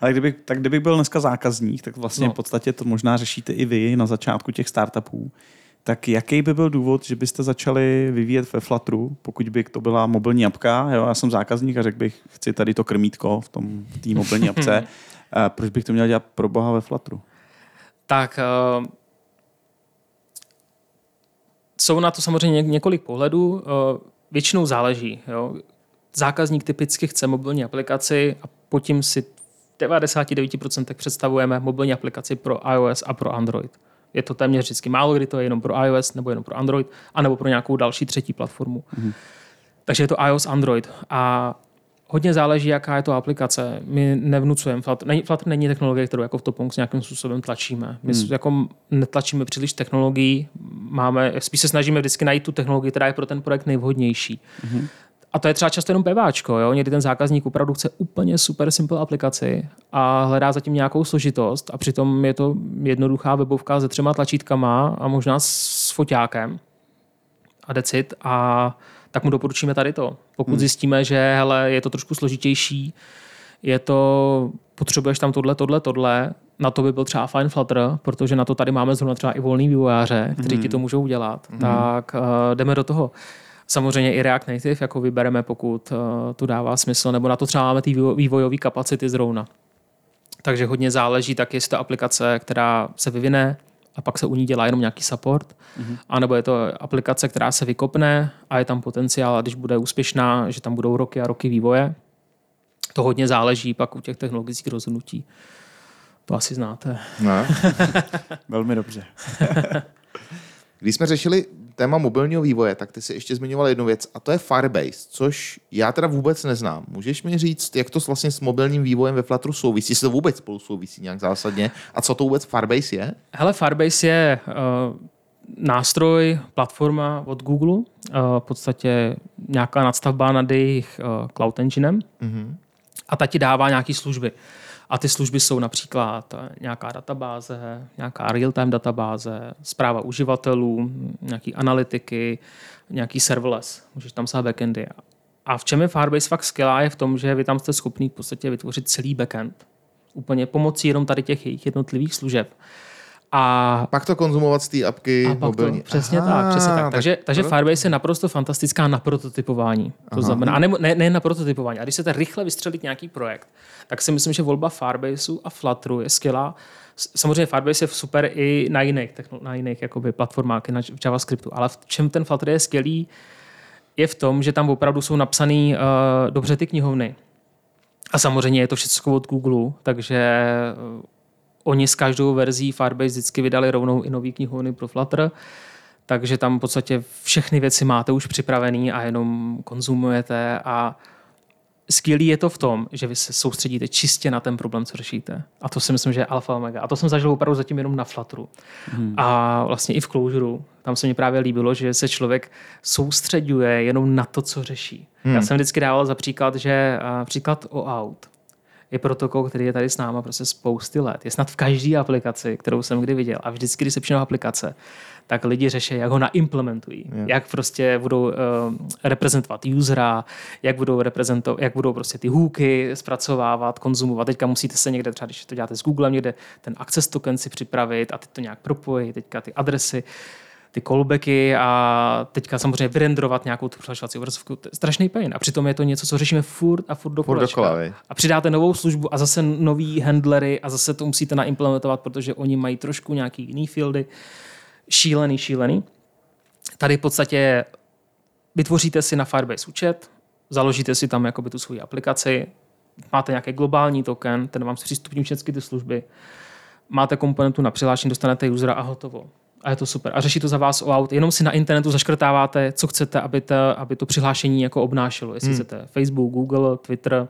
Ale kdyby, tak kdybych byl dneska zákazník, tak vlastně no. v podstatě to možná řešíte i vy na začátku těch startupů. Tak jaký by byl důvod, že byste začali vyvíjet ve Flutteru, pokud by to byla mobilní apka? Jo, já jsem zákazník a řekl bych, chci tady to krmítko v tom té mobilní apce. <laughs> Proč bych to měl dělat pro boha ve Flutteru? Tak uh, jsou na to samozřejmě několik pohledů. Uh, většinou záleží. Jo. Zákazník typicky chce mobilní aplikaci a potom si v 99% představujeme mobilní aplikaci pro iOS a pro Android. Je to téměř vždycky málo, kdy to je jenom pro iOS nebo jenom pro Android, anebo pro nějakou další třetí platformu. Mm-hmm. Takže je to iOS, Android. A hodně záleží, jaká je to aplikace. My nevnucujeme. Flutter není, Flutter není technologie, kterou jako v Topongs nějakým způsobem tlačíme. My hmm. jako netlačíme příliš technologií, máme, spíš se snažíme vždycky najít tu technologii, která je pro ten projekt nejvhodnější. Hmm. A to je třeba často jenom PVAčko, jo? Někdy ten zákazník opravdu chce úplně super simple aplikaci a hledá zatím nějakou složitost a přitom je to jednoduchá webovka se třema tlačítkama a možná s foťákem a decit a tak mu doporučíme tady to. Pokud hmm. zjistíme, že hele, je to trošku složitější, je to, potřebuješ tam tohle, tohle, tohle, na to by byl třeba fine Flutter, protože na to tady máme zrovna třeba i volný vývojáře, kteří hmm. ti to můžou udělat. Hmm. Tak uh, jdeme do toho. Samozřejmě i React Native jako vybereme, pokud uh, to dává smysl, nebo na to třeba máme ty vývojové kapacity zrovna. Takže hodně záleží tak, jestli to aplikace, která se vyvine a pak se u ní dělá jenom nějaký support, mm-hmm. anebo je to aplikace, která se vykopne a je tam potenciál, a když bude úspěšná, že tam budou roky a roky vývoje. To hodně záleží pak u těch technologických rozhodnutí. To asi znáte. Ne? <laughs> Velmi dobře. Když jsme řešili téma mobilního vývoje, tak ty si ještě zmiňoval jednu věc a to je Firebase, což já teda vůbec neznám. Můžeš mi říct, jak to vlastně s mobilním vývojem ve Flutteru souvisí, jestli to vůbec spolu souvisí nějak zásadně a co to vůbec Firebase je? Hele, Firebase je uh, nástroj, platforma od Google, uh, v podstatě nějaká nadstavba nad jejich uh, cloud enginem mm-hmm. a ta ti dává nějaké služby. A ty služby jsou například nějaká databáze, nějaká real-time databáze, zpráva uživatelů, nějaký analytiky, nějaký serverless, můžeš tam psát backendy. A v čem je Firebase fakt skvělá je v tom, že vy tam jste schopný v podstatě vytvořit celý backend. Úplně pomocí jenom tady těch jejich jednotlivých služeb. A pak to konzumovat z té apky a mobilní. To, přesně Aha, tak, přesně tak. Takže, tak, takže Firebase je naprosto fantastická na prototypování. To Aha. znamená, a ne, ne, ne na prototypování. A když chcete rychle vystřelit nějaký projekt, tak si myslím, že volba Firebaseu a Flutteru je skvělá. Samozřejmě Firebase je super i na jiných, na jiných jakoby, platformách, na JavaScriptu, ale v čem ten Flutter je skvělý, je v tom, že tam opravdu jsou napsané uh, dobře ty knihovny. A samozřejmě je to všechno od Google, takže uh, oni s každou verzí Firebase vždycky vydali rovnou i nový knihovny pro Flutter, takže tam v podstatě všechny věci máte už připravený a jenom konzumujete a skvělý je to v tom, že vy se soustředíte čistě na ten problém, co řešíte. A to si myslím, že je alfa omega. A to jsem zažil opravdu zatím jenom na Flutteru. Hmm. A vlastně i v Clojure. Tam se mi právě líbilo, že se člověk soustředuje jenom na to, co řeší. Hmm. Já jsem vždycky dával za příklad, že příklad o aut je protokol, který je tady s náma prostě spousty let. Je snad v každé aplikaci, kterou jsem kdy viděl. A vždycky, když se přijde aplikace, tak lidi řeší, jak ho naimplementují. Yeah. Jak prostě budou uh, reprezentovat usera, jak budou reprezentovat, jak budou prostě ty hooky zpracovávat, konzumovat. Teďka musíte se někde, třeba když to děláte s Googlem, někde ten access token si připravit a teď to nějak propojit, teďka ty adresy ty callbacky a teďka samozřejmě vyrenderovat nějakou tu přihlašovací obrazovku. To je strašný pain. A přitom je to něco, co řešíme furt a furt do furt dokola, A přidáte novou službu a zase nový handlery a zase to musíte naimplementovat, protože oni mají trošku nějaký jiný fieldy. Šílený, šílený. Tady v podstatě vytvoříte si na Firebase účet, založíte si tam jakoby tu svoji aplikaci, máte nějaký globální token, ten vám zpřístupní všechny ty služby, máte komponentu na přihlášení, dostanete usera a hotovo a je to super. A řeší to za vás OAuth. Jenom si na internetu zaškrtáváte, co chcete, aby, to, aby to přihlášení jako obnášelo. Jestli hmm. chcete Facebook, Google, Twitter,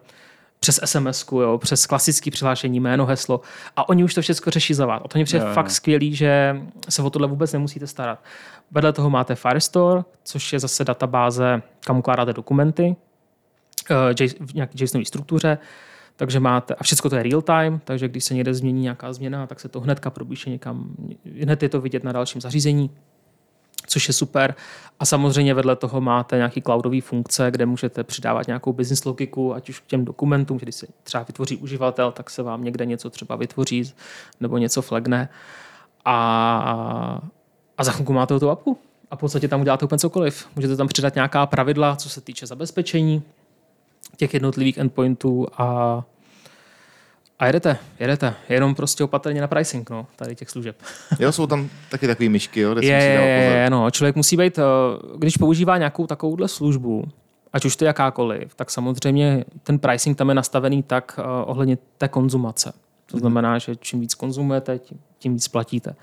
přes SMS, jo, přes klasické přihlášení, jméno, heslo. A oni už to všechno řeší za vás. A to mě přijde fakt skvělý, že se o tohle vůbec nemusíte starat. Vedle toho máte Firestore, což je zase databáze, kam ukládáte dokumenty uh, v nějaké JSONové struktuře takže máte, a všechno to je real time, takže když se někde změní nějaká změna, tak se to hnedka propíše někam, hned je to vidět na dalším zařízení, což je super. A samozřejmě vedle toho máte nějaký cloudové funkce, kde můžete přidávat nějakou business logiku, ať už k těm dokumentům, když se třeba vytvoří uživatel, tak se vám někde něco třeba vytvoří nebo něco flagne. A, a za chvilku máte tu apu. A v podstatě tam uděláte úplně cokoliv. Můžete tam přidat nějaká pravidla, co se týče zabezpečení, těch jednotlivých endpointů a, a jedete, jedete. Jenom prostě opatrně na pricing, no, tady těch služeb. <laughs> Jo, jsou tam taky takové myšky, jo, kde je, je, no, člověk musí být, eh, když používá nějakou takovouhle službu, ať už to jakákoliv, tak samozřejmě ten pricing tam je nastavený tak uh, ohledně té konzumace. To znamená, že čím víc konzumujete, tím, tím víc platíte.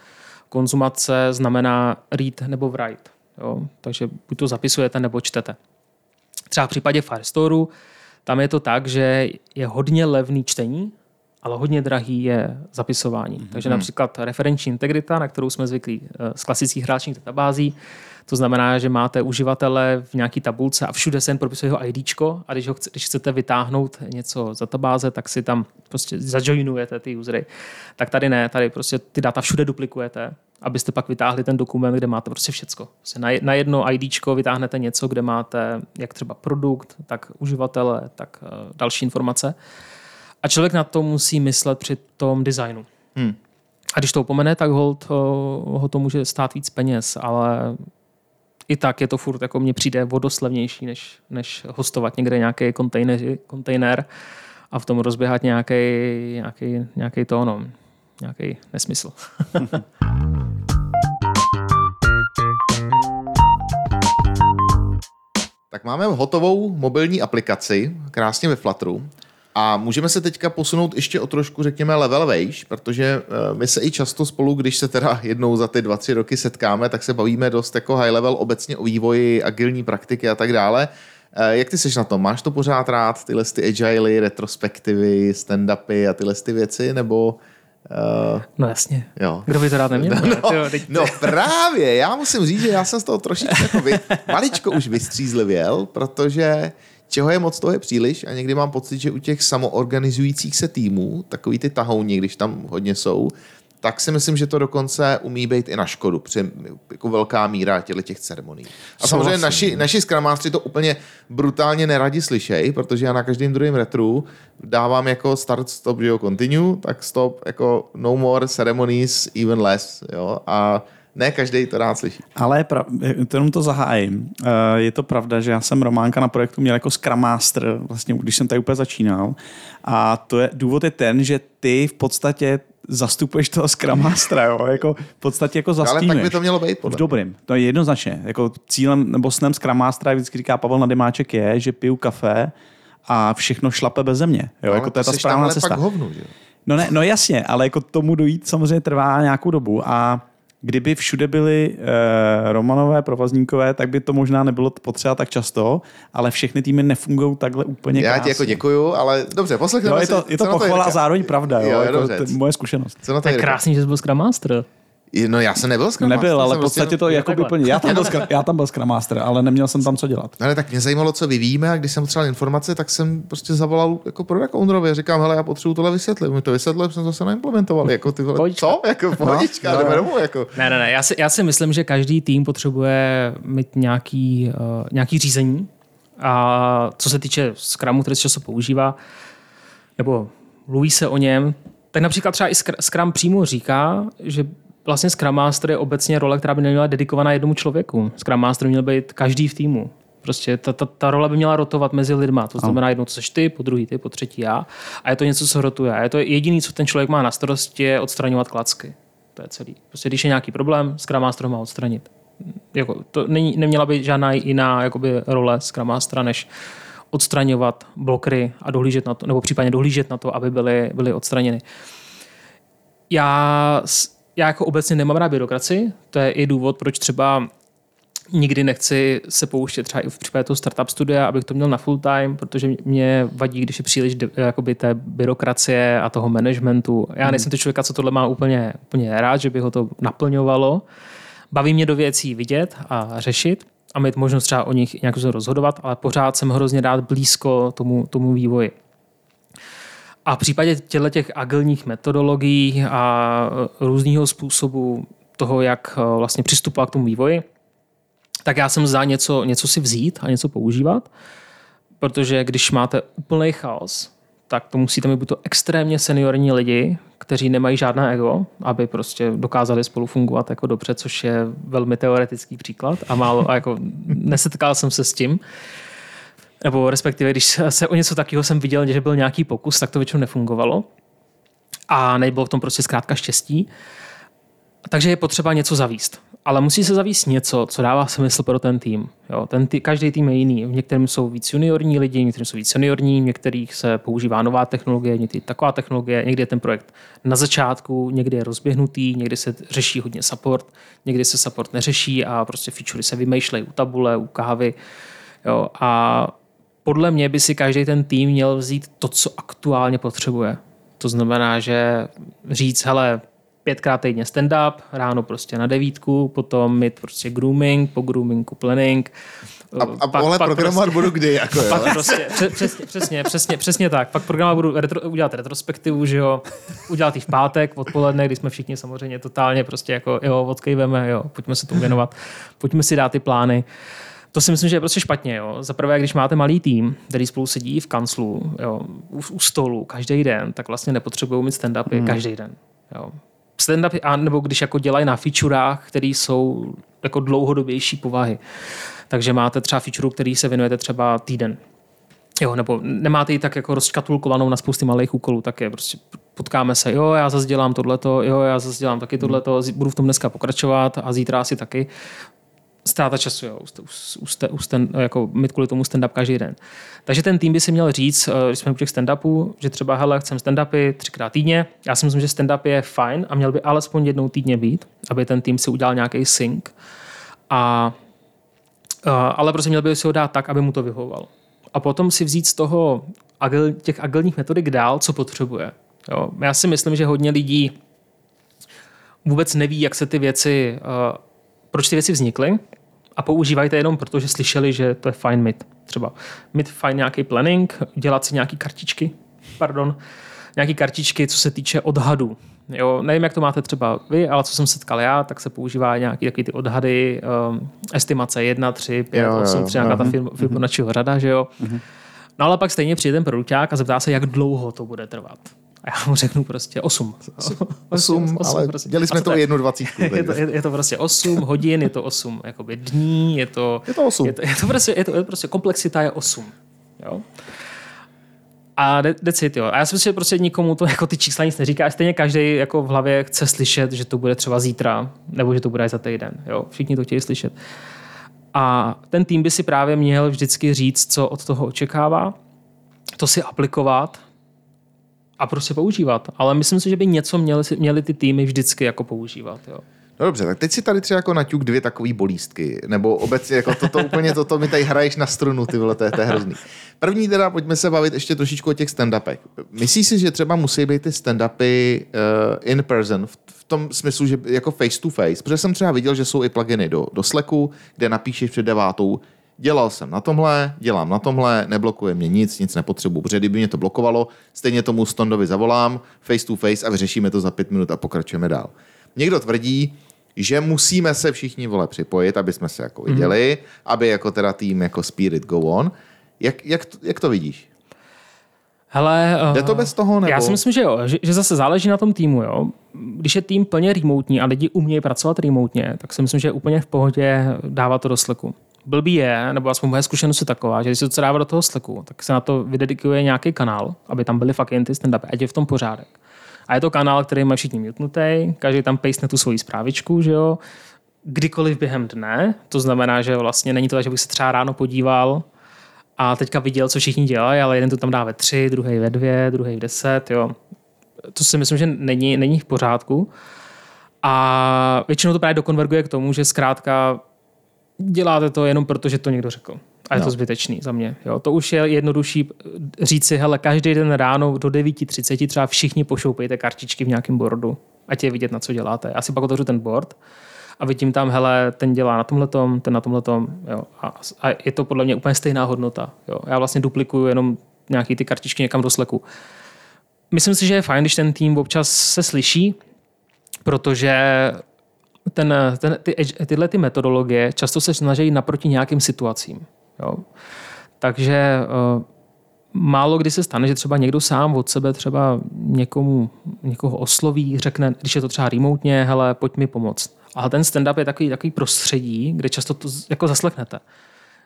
Konzumace znamená read nebo write. Jo? Takže buď to zapisujete nebo čtete. Třeba v případě Firestore tam je to tak, že je hodně levný čtení, ale hodně drahý je zapisování. Mm-hmm. Takže například referenční integrita, na kterou jsme zvyklí eh, z klasických hráčních databází, To znamená, že máte uživatele v nějaký tabulce a všude se jen propisuje jeho IDčko a když, ho chce, když chcete vytáhnout něco z databáze, tak si tam prostě zajoinujete ty usery. Tak tady ne, tady prostě ty data všude duplikujete, abyste pak vytáhli ten dokument, kde máte prostě všecko. Prostě na, jedno IDčko vytáhnete něco, kde máte jak třeba produkt, tak uživatele, tak uh, další informace. A člověk na to musí myslet při tom designu. Hmm. A když to opomene, tak hold, ho to může stát víc peněz, ale i tak je to furt, jako mně přijde vodoslevnější, než, než hostovat někde nějaký kontejner, kontejner a v tom rozběhat nějaký, nějaký, nějaký to, no, nějaký nesmysl. <laughs> Tak máme hotovou mobilní aplikaci, krásně ve Flutteru. A můžeme se teďka posunout ještě o trošku, řekněme, level vejš, protože eh, my se i často spolu, když se teda jednou za ty dva, tři roky setkáme, tak se bavíme dost jako high level obecně o vývoji, agilní praktiky a tak dále. Eh, Jak ty seš na tom? Máš to pořád rád, tyhle ty agily, retrospektivy, stand-upy a tyhle ty věci, nebo... Uh, No jasně. jo. Kdo by to rád neměl? <laughs> No, Tyjo, teď- no právě, já musím říct, že já jsem z toho trošičku jako vy, maličko už vystřízlivěl, protože čeho je moc, toho je příliš a někdy mám pocit, že u těch samoorganizujících se týmů, takový ty tahouni, když tam hodně jsou, tak si myslím, že to dokonce umí být i na škodu, při jako velká míra těchto těch ceremonií. A samozřejmě naši, naši skramástři to úplně brutálně neradi slyšej, protože já na každém druhém retru dávám jako start, stop, že jo, continue, tak stop, jako no more ceremonies, even less, jo, a ne každý to rád slyší. Ale pra, to jenom to zahájím. Eh, Je to pravda, že já jsem Románka na projektu měl jako Scrum Master, vlastně, když jsem tady úplně začínal. A to je, důvod je ten, že ty v podstatě zastupuješ toho Scrum Mastera, jo? Jako, v podstatě jako Ale zastínuješ. tak by to mělo být, V podle mě. dobrým, to je jednoznačně. Jako cílem nebo snem Scrum Mastera, jak vždycky říká Pavel Nadymáček, je, že piju kafe a všechno šlape bez země. Jo? Ale jako to je ta správná cesta. pak hovnu, že. No, ne, no jasně, ale jako tomu dojít samozřejmě trvá nějakou dobu a kdyby všude byli e, Romanové, provazníkové, tak by to možná nebylo potřeba tak často, ale všechny týmy nefungují takhle úplně Já krásně. ti jako děkuju, ale dobře, poslechneme Jo, je to, si, je to pochvala a zároveň pravda, jo, Jo, jako, dobře. to je moje zkušenost. Co na to je krásný, že jsi byl Scrum Master. No já jsem nebyl Scrum Nebyl, ale v podstatě prostě- to jako by úplně, já tam, byl, já tam byl Scrum Master, ale neměl jsem tam co dělat. Ale tak mě zajímalo, co vyvíjíme a když jsem potřeboval informace, tak jsem prostě zavolal jako product ownerovi a říkám, hele, já potřebuji tohle vysvětlit. Mi to vysvětlil, jsem to zase neimplementoval. Jako ty vole, co? Jako pohodička, No, jdeme no. domů, jako. Ne, ne, ne. Já si, já si myslím, že každý tým potřebuje mít nějaký, uh, nějaký řízení. A co se týče Scrumu, který se často používá, nebo mluví se o něm, tak například třeba i Scr- Scrum přímo říká, že vlastně Scrum Master je obecně role, která by neměla dedikovaná jednomu člověku. Scrum Master by měl být každý v týmu. Prostě ta, ta, ta role by měla rotovat mezi lidma. To znamená, jednou seš ty, po druhý ty, po třetí já. A je to něco, co rotuje. A je to jediné, co ten člověk má na starosti, je odstraňovat klacky. To je celý. Prostě když je nějaký problém, Scrum Master ho má odstranit. Jako, to není, neměla by žádná jiná jakoby, role Scrum Mastera, než odstraňovat blokry a dohlížet na to, nebo případně dohlížet na to, aby byly, byly odstraněny. Já, já jako obecně nemám rád byrokracii, to je i důvod, proč třeba nikdy nechci se pouštět třeba i v případě toho startup studia, abych to měl na full time, protože mě vadí, když je příliš jakoby té byrokracie a toho managementu. Já nejsem ten člověk, co tohle má úplně, úplně rád, že by ho to naplňovalo. Baví mě do věcí vidět a řešit a mít možnost třeba o nich nějak rozhodovat, ale pořád jsem hrozně rád blízko tomu, tomu vývoji. A v případě těchto těch agilních metodologií a různého způsobu toho, jak eh, vlastně přistupovat k tomu vývoji, tak já jsem za něco, něco si vzít a něco používat, protože když máte úplný chaos, tak to musíte mít buď to extrémně seniorní lidi, kteří nemají žádné ego, aby prostě dokázali spolu fungovat jako dobře, což je velmi teoretický příklad a málo, a jako nesetkal jsem se s tím. Nebo respektive, když se o něco takového jsem viděl, že byl nějaký pokus, tak to většinou nefungovalo. A nebylo v tom prostě zkrátka štěstí. Takže je potřeba něco zavíst. Ale musí se zavíst něco, co dává smysl pro ten tým. Jo, ten tý, každý tým je jiný. V některém jsou víc juniorní lidi, v některým jsou víc seniorní, v některých se používá nová technologie, někdy taková technologie, někdy je ten projekt na začátku, někdy je rozběhnutý, někdy se řeší hodně support, někdy se support neřeší a prostě featurey se vymýšlejí u tabule, u kávy. Jo, a podle mě by si každý ten tým měl vzít to, co aktuálně potřebuje. To znamená, že říct, hele, pětkrát týdně stand-up, ráno prostě na devítku, potom mít prostě grooming, po groomingu planning. A, a pak, pak programovat prostě, budu kdy, jako <laughs> jo. Pak prostě, přesně, přesně, přesně, přesně tak. Pak programovat budu retro, udělat retrospektivu, že jo, udělat ji v pátek odpoledne, kdy jsme všichni samozřejmě totálně prostě jako, jo, odkejveme, jo, pojďme se tomu věnovat, pojďme si dát ty plány. To si myslím, že je prostě špatně. Jo. Za prvé, když máte malý tým, který spolu sedí v kanclu, jo, u, u stolu každý den, tak vlastně nepotřebují mít stand-upy hmm. každý den. Jo. Stand-upy, a nebo když jako dělají na featurách, které jsou jako dlouhodobější povahy. Takže máte třeba feature, který se věnujete třeba týden. Jo, nebo nemáte ji tak jako rozkatulkovanou na spousty malých úkolů, tak je prostě potkáme se, jo, já zase dělám tohleto, jo, já zase dělám taky tohleto, budu v tom dneska pokračovat a zítra asi taky ztráta času, jo, u, u, u stand, jako mít kvůli tomu stand-up každý den. Takže ten tým by si měl říct, eh, když jsme u těch stand-upů, že třeba, hele, chcem stand-upy třikrát týdně. Já si myslím, že stand-up je fajn a měl by alespoň jednou týdně být, aby ten tým si udělal nějaký sync. A, a, ale prostě měl by si ho dát tak, aby mu to vyhovoval. A potom si vzít z toho agil, těch agilních metodik dál, co potřebuje. Jo. Já si myslím, že hodně lidí vůbec neví, jak se ty věci, uh, proč ty věci vznikly a používají to jenom proto, že slyšeli, že to je fajn mít. Třeba mít fajn nějaký planning, dělat si nějaký kartičky, pardon, nějaký kartičky, co se týče odhadu. Jo, nevím, jak to máte třeba vy, ale co jsem setkal já, tak se používá nějaký takový ty odhady, um, estimace 1, 3, 5, jo, 8, 3, nějaká ta mhm. Fibonacciho řada, že jo. Mm-hmm. No ale pak stejně přijde ten produkták a zeptá se, jak dlouho to bude trvat. A já mu řeknu prostě 8. 8, 8 ale prostě. dělali jsme to jednu dvacítku. <laughs> Je to, je, je to prostě 8 hodin, je to 8 jakoby dní, je to... Je to 8. Je to, je to, prostě, je to, je to prostě komplexita je 8. Jo? A decit, jo. A já si myslím, že prostě nikomu to <laughs> jako ty čísla nic neříká. A stejně každý jako v hlavě chce slyšet, že to bude třeba zítra, nebo že to bude za týden. Jo. Všichni to chtějí slyšet. A ten tým by si právě měl vždycky říct, co od toho očekává, to si aplikovat a prostě používat. Ale myslím si, že by něco měli, měli ty týmy vždycky jako používat. Jo. No dobře, tak teď si tady třeba jako naťuk dvě takové bolístky, nebo obecně jako toto úplně, toto mi tady hraješ na strunu, ty vole, to je, to je hrozný. První teda, pojďme se bavit ještě trošičku o těch stand-upech. Myslíš si, že třeba musí být ty stand-upy uh, in person, v, v tom smyslu, že jako face to face, protože jsem třeba viděl, že jsou i pluginy do, do Slacku, kde napíšeš před devátou, dělal jsem na tomhle, dělám na tomhle, neblokuje mě nic, nic nepotřebuji, protože kdyby mě to blokovalo, stejně tomu Stondovi zavolám face to face a vyřešíme to za pět minut a pokračujeme dál. Někdo tvrdí, že musíme se všichni vole připojit, aby jsme se jako viděli, mm. aby jako teda tým jako Spirit go on. Jak, jak, jak to vidíš? Hele, Jde to bez toho? Nebo? Já si myslím, že jo, že, že zase záleží na tom týmu. Jo. Když je tým plně remotní a lidi umějí pracovat remotně, tak si myslím, že je úplně v pohodě dávat to do Slacku. Blbý je, nebo aspoň moje zkušenost je taková, že když se to dává do toho Slacku, tak se na to vydedikuje nějaký kanál, aby tam byly fakt jen ty stand ať je v tom pořádek. A je to kanál, který má všichni mutnutý, každý tam pejsne tu svoji zprávičku, že jo, kdykoliv během dne. To znamená, že vlastně není to že bych se třeba ráno podíval a teďka viděl, co všichni dělají, ale jeden to tam dá ve tři, druhý ve dvě, druhý v deset, jo. To si myslím, že není, není v pořádku. A většinou to právě dokonverguje k tomu, že zkrátka děláte to jenom proto, že to někdo řekl. A je no. to zbytečný za mě. Jo. To už je jednodušší říct si, hele, každý den ráno do 9.30 třeba všichni pošoupejte kartičky v nějakém boardu, ať je vidět, na co děláte. Já si pak otevřu ten board a vidím tam, hele, ten dělá na tomhle ten na tomhle jo. A, a, je to podle mě úplně stejná hodnota. Jo. Já vlastně duplikuju jenom nějaký ty kartičky někam do sleku. Myslím si, že je fajn, když ten tým občas se slyší, protože ten, ten, ty, tyhle ty metodologie často se snaží naproti nějakým situacím. Jo. Takže uh, málo kdy se stane, že třeba někdo sám od sebe třeba někomu, někoho osloví, řekne, když je to třeba remotně, hele, pojď mi pomoct. Ale ten stand-up je takový, takový prostředí, kde často to jako zaslechnete.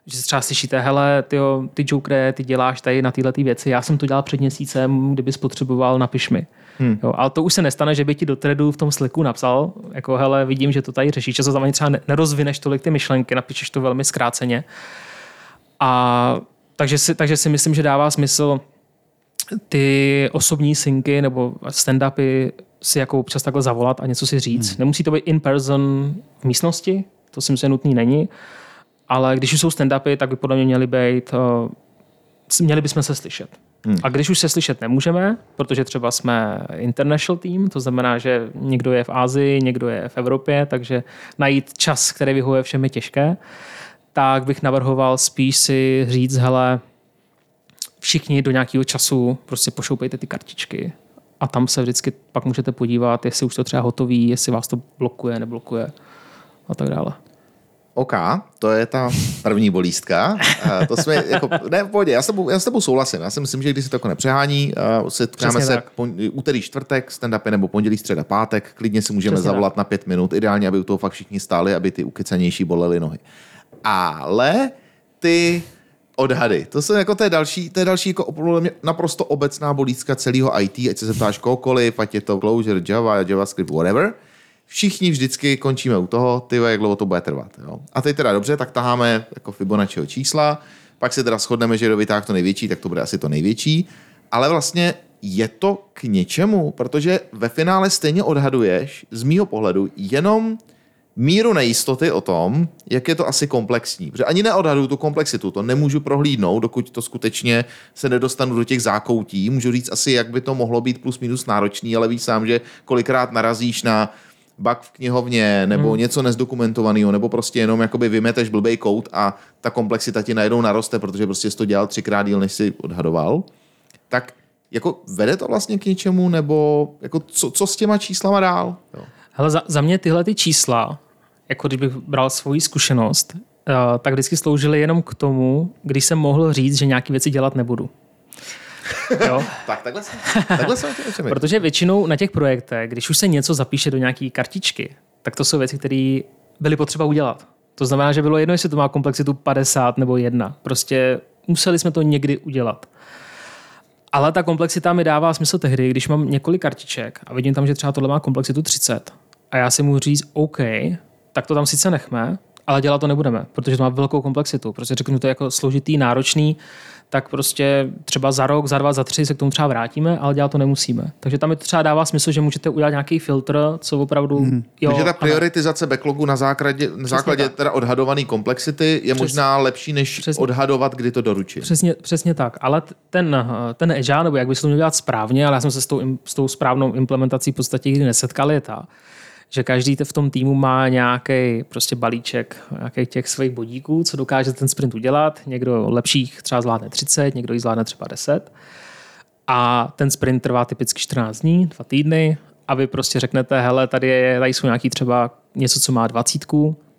Že třeba slyšíte, hele, tyjo, ty Jokere, ty děláš tady na tyhle ty věci, já jsem to dělal před měsícem, kdyby potřeboval, napiš mi. Hmm. Jo, ale to už se nestane, že by ti do threadu v tom Slacku napsal, jako hele, vidím, že to tady řešíš, často tam ani třeba nerozvineš tolik ty myšlenky, napíšeš to velmi zkráceně. A takže si, takže si myslím, že dává smysl ty osobní synky nebo stand-upy si jako občas takhle zavolat a něco si říct. Hmm. Nemusí to být in person v místnosti, to si myslím, nutný není, ale když už jsou stand-upy, tak by podle mě měly být, uh, měli bychom se slyšet. Hmm. A když už se slyšet nemůžeme, protože třeba jsme international team, to znamená, že někdo je v Ázii, někdo je v Evropě, takže najít čas, který vyhovuje všem je těžké, tak bych navrhoval spíš si říct, hele, všichni do nějakého času prostě pošoupejte ty kartičky a tam se vždycky pak můžete podívat, jestli už to třeba hotový, jestli vás to blokuje, neblokuje a tak dále. OK, to je ta první bolístka. To jsme, jako, ne, v pohodě, já s, tebou, já s tebou souhlasím. Já si myslím, že když se to jako nepřehání, setkáme se tak. pon, úterý, čtvrtek, stand-upy nebo pondělí, středa, pátek, klidně si můžeme Přesně zavolat na pět minut, ideálně, aby u toho fakt všichni stáli, aby ty ukecanější bolely nohy. Ale ty odhady, to jsou jako to je další, to je další jako naprosto obecná bolístka celého IT, ať se zeptáš kohokoliv, ať je to Clojure, Java, JavaScript, whatever, všichni vždycky končíme u toho, ty jak dlouho to bude trvat. Jo? A teď teda dobře, tak taháme jako Fibonacciho čísla, pak se teda shodneme, že kdo to největší, tak to bude asi to největší. Ale vlastně je to k něčemu, protože ve finále stejně odhaduješ z mýho pohledu jenom míru nejistoty o tom, jak je to asi komplexní. Protože ani neodhaduju tu komplexitu, to nemůžu prohlídnout, dokud to skutečně se nedostanu do těch zákoutí. Můžu říct asi, jak by to mohlo být plus minus náročný, ale víš sám, že kolikrát narazíš na bug v knihovně nebo hmm. něco nezdokumentovaného, nebo prostě jenom jakoby vymeteš blbej kód a ta komplexita ti najednou naroste, protože prostě jsi to dělal třikrát díl, než si odhadoval. Tak jako vede to vlastně k něčemu, nebo jako co, co s těma číslama dál? Jo. Hele, za, za mě tyhle ty čísla, jako když bych bral svoji zkušenost, uh, tak vždycky sloužily jenom k tomu, když jsem mohl říct, že nějaké věci dělat nebudu. <laughs> Jo? tak takhle se, takhle se Protože většinou na těch projektech, když už se něco zapíše do nějaké kartičky, tak to jsou věci, které byly potřeba udělat. To znamená, že bylo jedno, jestli to má komplexitu 50 nebo 1. Prostě museli jsme to někdy udělat. Ale ta komplexita mi dává smysl tehdy, když mám několik kartiček a vidím tam, že třeba tohle má komplexitu 30 a já si můžu říct, OK, tak to tam sice nechme, ale dělat to nebudeme, protože to má velkou komplexitu. Prostě řeknu to jako složitý, náročný, tak prostě třeba za rok, za dva, za tři se k tomu třeba vrátíme, ale dělat to nemusíme. Takže tam mi to třeba dává smysl, že můžete udělat nějaký filtr, co opravdu. Hmm. Jo, Takže ta prioritizace backlogu na základě, na základě teda odhadované komplexity je Přes, možná lepší, než přesně, odhadovat, kdy to doručí. Přesně, přesně tak. Ale ten, ten agile, nebo jak bys to měl dělat správně, ale já jsem se s tou, s tou správnou implementací v podstatě nikdy nesetkal, je ta, že každý v tom týmu má nějaký prostě balíček nějakých těch svých bodíků, co dokáže ten sprint udělat. Někdo lepších třeba zvládne 30, někdo jich zvládne třeba 10. A ten sprint trvá typicky 14 dní, dva týdny a vy prostě řeknete, hele, tady, je, tady jsou nějaký třeba něco, co má 20,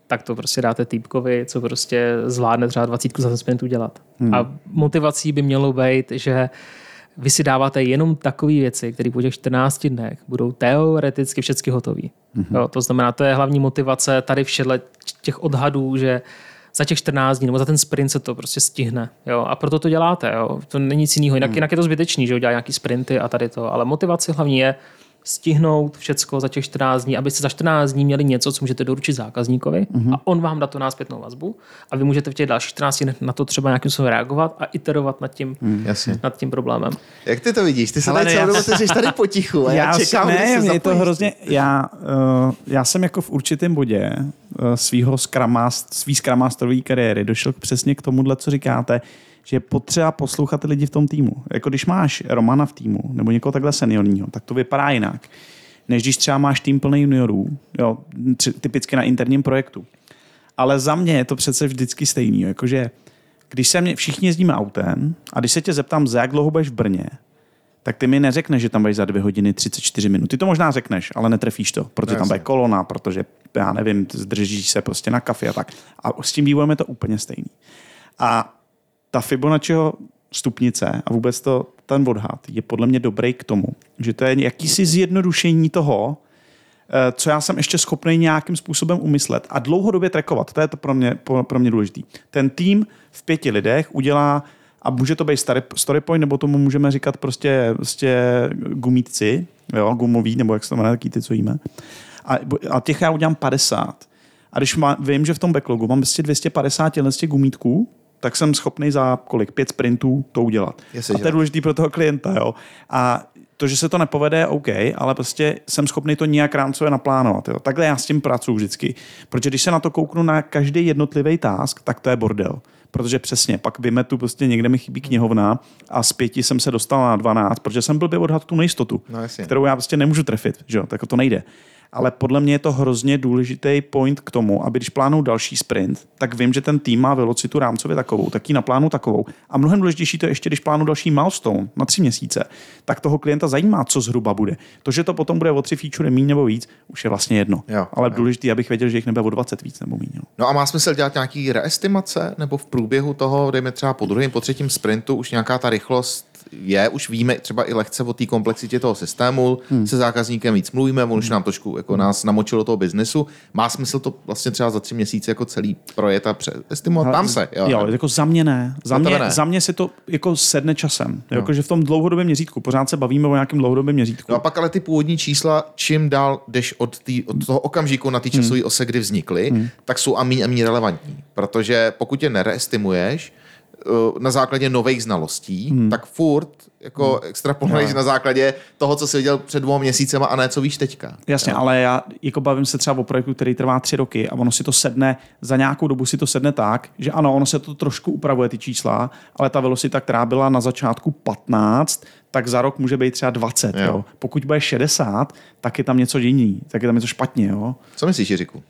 tak to prostě dáte týpkovi, co prostě zvládne třeba 20 za ten sprint udělat. Hmm. A motivací by mělo být, že vy si dáváte jenom takové věci, které po těch 14 dnech budou teoreticky všechny hotové. Mm-hmm. Jo, to znamená, to je hlavní motivace tady všedle těch odhadů, že za těch 14 dní nebo za ten sprint se to prostě stihne. Jo? A proto to děláte. Jo? To není nic jiného. Jinak, mm. jinak je to zbytečný, že udělá nějaký sprinty a tady to. Ale motivace hlavní je stihnout všecko za těch 14 dní, abyste za 14 dní měli něco, co můžete doručit zákazníkovi mm-hmm. a on vám dá to náspětnou vazbu a vy můžete v těch dalších 14 dnech na to třeba nějakým způsobem reagovat a iterovat nad tím, mm, nad tím problémem. Jak ty to vidíš? Ty se tady celou dobu jsi tady potichu a já, já čekám, ne, mě to hrozně, já, uh, já jsem jako v určitém bodě uh, svýho svý skramasterové kariéry došel přesně k tomuhle, co říkáte, že je potřeba poslouchat ty lidi v tom týmu. Jako když máš Romana v týmu nebo někoho takhle seniorního, tak to vypadá jinak, než když třeba máš tým plný juniorů, jo, typicky na interním projektu. Ale za mě je to přece vždycky stejný. Jakože když se mě, všichni jezdíme autem a když se tě zeptám, za jak dlouho budeš v Brně, tak ty mi neřekneš, že tam budeš za dvě hodiny 34 minut. Ty to možná řekneš, ale netrefíš to, protože tam bude kolona, protože já nevím, zdržíš se prostě na kafe a tak. A s tím vývojem je to úplně stejný. A ta Fibonacciho stupnice a vůbec to, ten odhad je podle mě dobrý k tomu, že to je jakýsi zjednodušení toho, eh, co já jsem ještě schopný nějakým způsobem umyslet a dlouhodobě trackovat. To je to pro mě, pro mě důležitý. Ten tým v pěti lidech udělá a může to být story point, nebo tomu můžeme říkat prostě, prostě gumítci, jo, gumový, nebo jak se to jmenuje, taky ty, co jíme. A, a těch já udělám 50. A když má, vím, že v tom backlogu mám prostě 250 těch gumítků, tak jsem schopný za kolik, pět sprintů to udělat. Jestli, a to je důležité pro toho klienta. Jo? A to že se to nepovede, je OK, ale prostě jsem schopný to nějak rámcově naplánovat. Jo. Takhle já s tím pracuji vždycky. Protože když se na to kouknu na každý jednotlivý task, tak to je bordel protože přesně, pak vymetu, prostě někde mi chybí knihovna a z pěti jsem se dostal na 12, protože jsem byl odhad tu nejistotu, No, jasně. kterou já prostě nemůžu trefit, že jo, tak to nejde. Ale podle mě je to hrozně důležitý point k tomu, aby když plánu další sprint, tak vím, že ten tým má velocitu rámcově takovou, tak ji naplánu takovou. A mnohem důležitější to je ještě, když plánu další milestone na tři měsíce, tak toho klienta zajímá, co zhruba bude. To, že to potom bude o tři feature méně nebo víc, už je vlastně jedno. Jo, Ale jo. důležité, abych věděl, že jich nebude o 20 víc nebo méně. No a má smysl dělat nějaký reestimace, nebo v průběhu toho, dejme třeba po druhém, po třetím sprintu, už nějaká ta rychlost je, už víme třeba i lehce o té komplexitě toho systému, hmm. se zákazníkem víc mluvíme, on už nám trošku jako nás namočil do toho biznesu. Má smysl to vlastně třeba za tři měsíce jako celý projet a přeestimovat? Tam se, jo. jo jako za mě ne. Za Za mě, ne. za mě se to jako sedne časem. No. Jako, že v tom dlouhodobém měřítku, pořád se bavíme o nějakém dlouhodobém měřítku. No a pak ale ty původní čísla, čím dál jdeš od, tý, od toho okamžiku na ty časové hmm. ose, kdy vznikly, hmm. tak jsou a míň a míň relevantní. Protože pokud je nereestimuješ na základě nových znalostí, hmm. tak furt jako hmm. extrapoluješ No. na základě toho, co jsi viděl před dvou měsícema a ne co víš teďka. Jasně, Jo. ale já jako bavím se třeba o projektu, který trvá tři roky a ono si to sedne, za nějakou dobu si to sedne tak, že ano, ono se to trošku upravuje ty čísla, ale ta velocita, která byla na začátku 15, tak za rok může být třeba 20. Jo. Jo. Pokud bude 60, tak je tam něco jiný, tak je tam něco špatně. Jo. Co myslíš, Jiříku?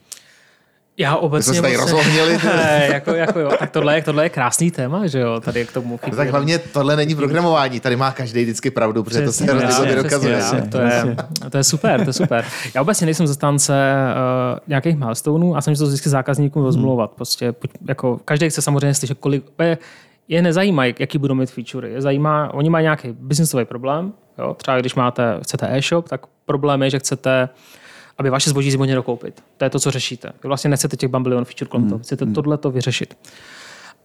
Já My obecně... jsme se tady rozohnili. Ne, <laughs> jako, jako jo. Tak tohle je, tohle je krásný téma, že jo, tady k tomu chybí. Tak hlavně tohle není programování, tady má každý vždycky pravdu, protože to se Přesně, hrozně přesně, dokazuje. přesně, To je, to je super, to je super. Já obecně nejsem zastánce uh, nějakých milestoneů a jsem to vždycky zákazníkům rozmlouvat. Prostě, pojď- jako, každý chce samozřejmě slyšet, kolik je, je nezajímá, jaký budou mít featurey. Je zajímá, oni mají nějaký businessový problém. Jo? Třeba když máte, chcete e-shop, tak problém je, že chcete aby vaše zboží si mohli dokoupit. To je to, co řešíte. Vy vlastně nechcete těch bambilion feature kolem toho. Chcete tohle to vyřešit.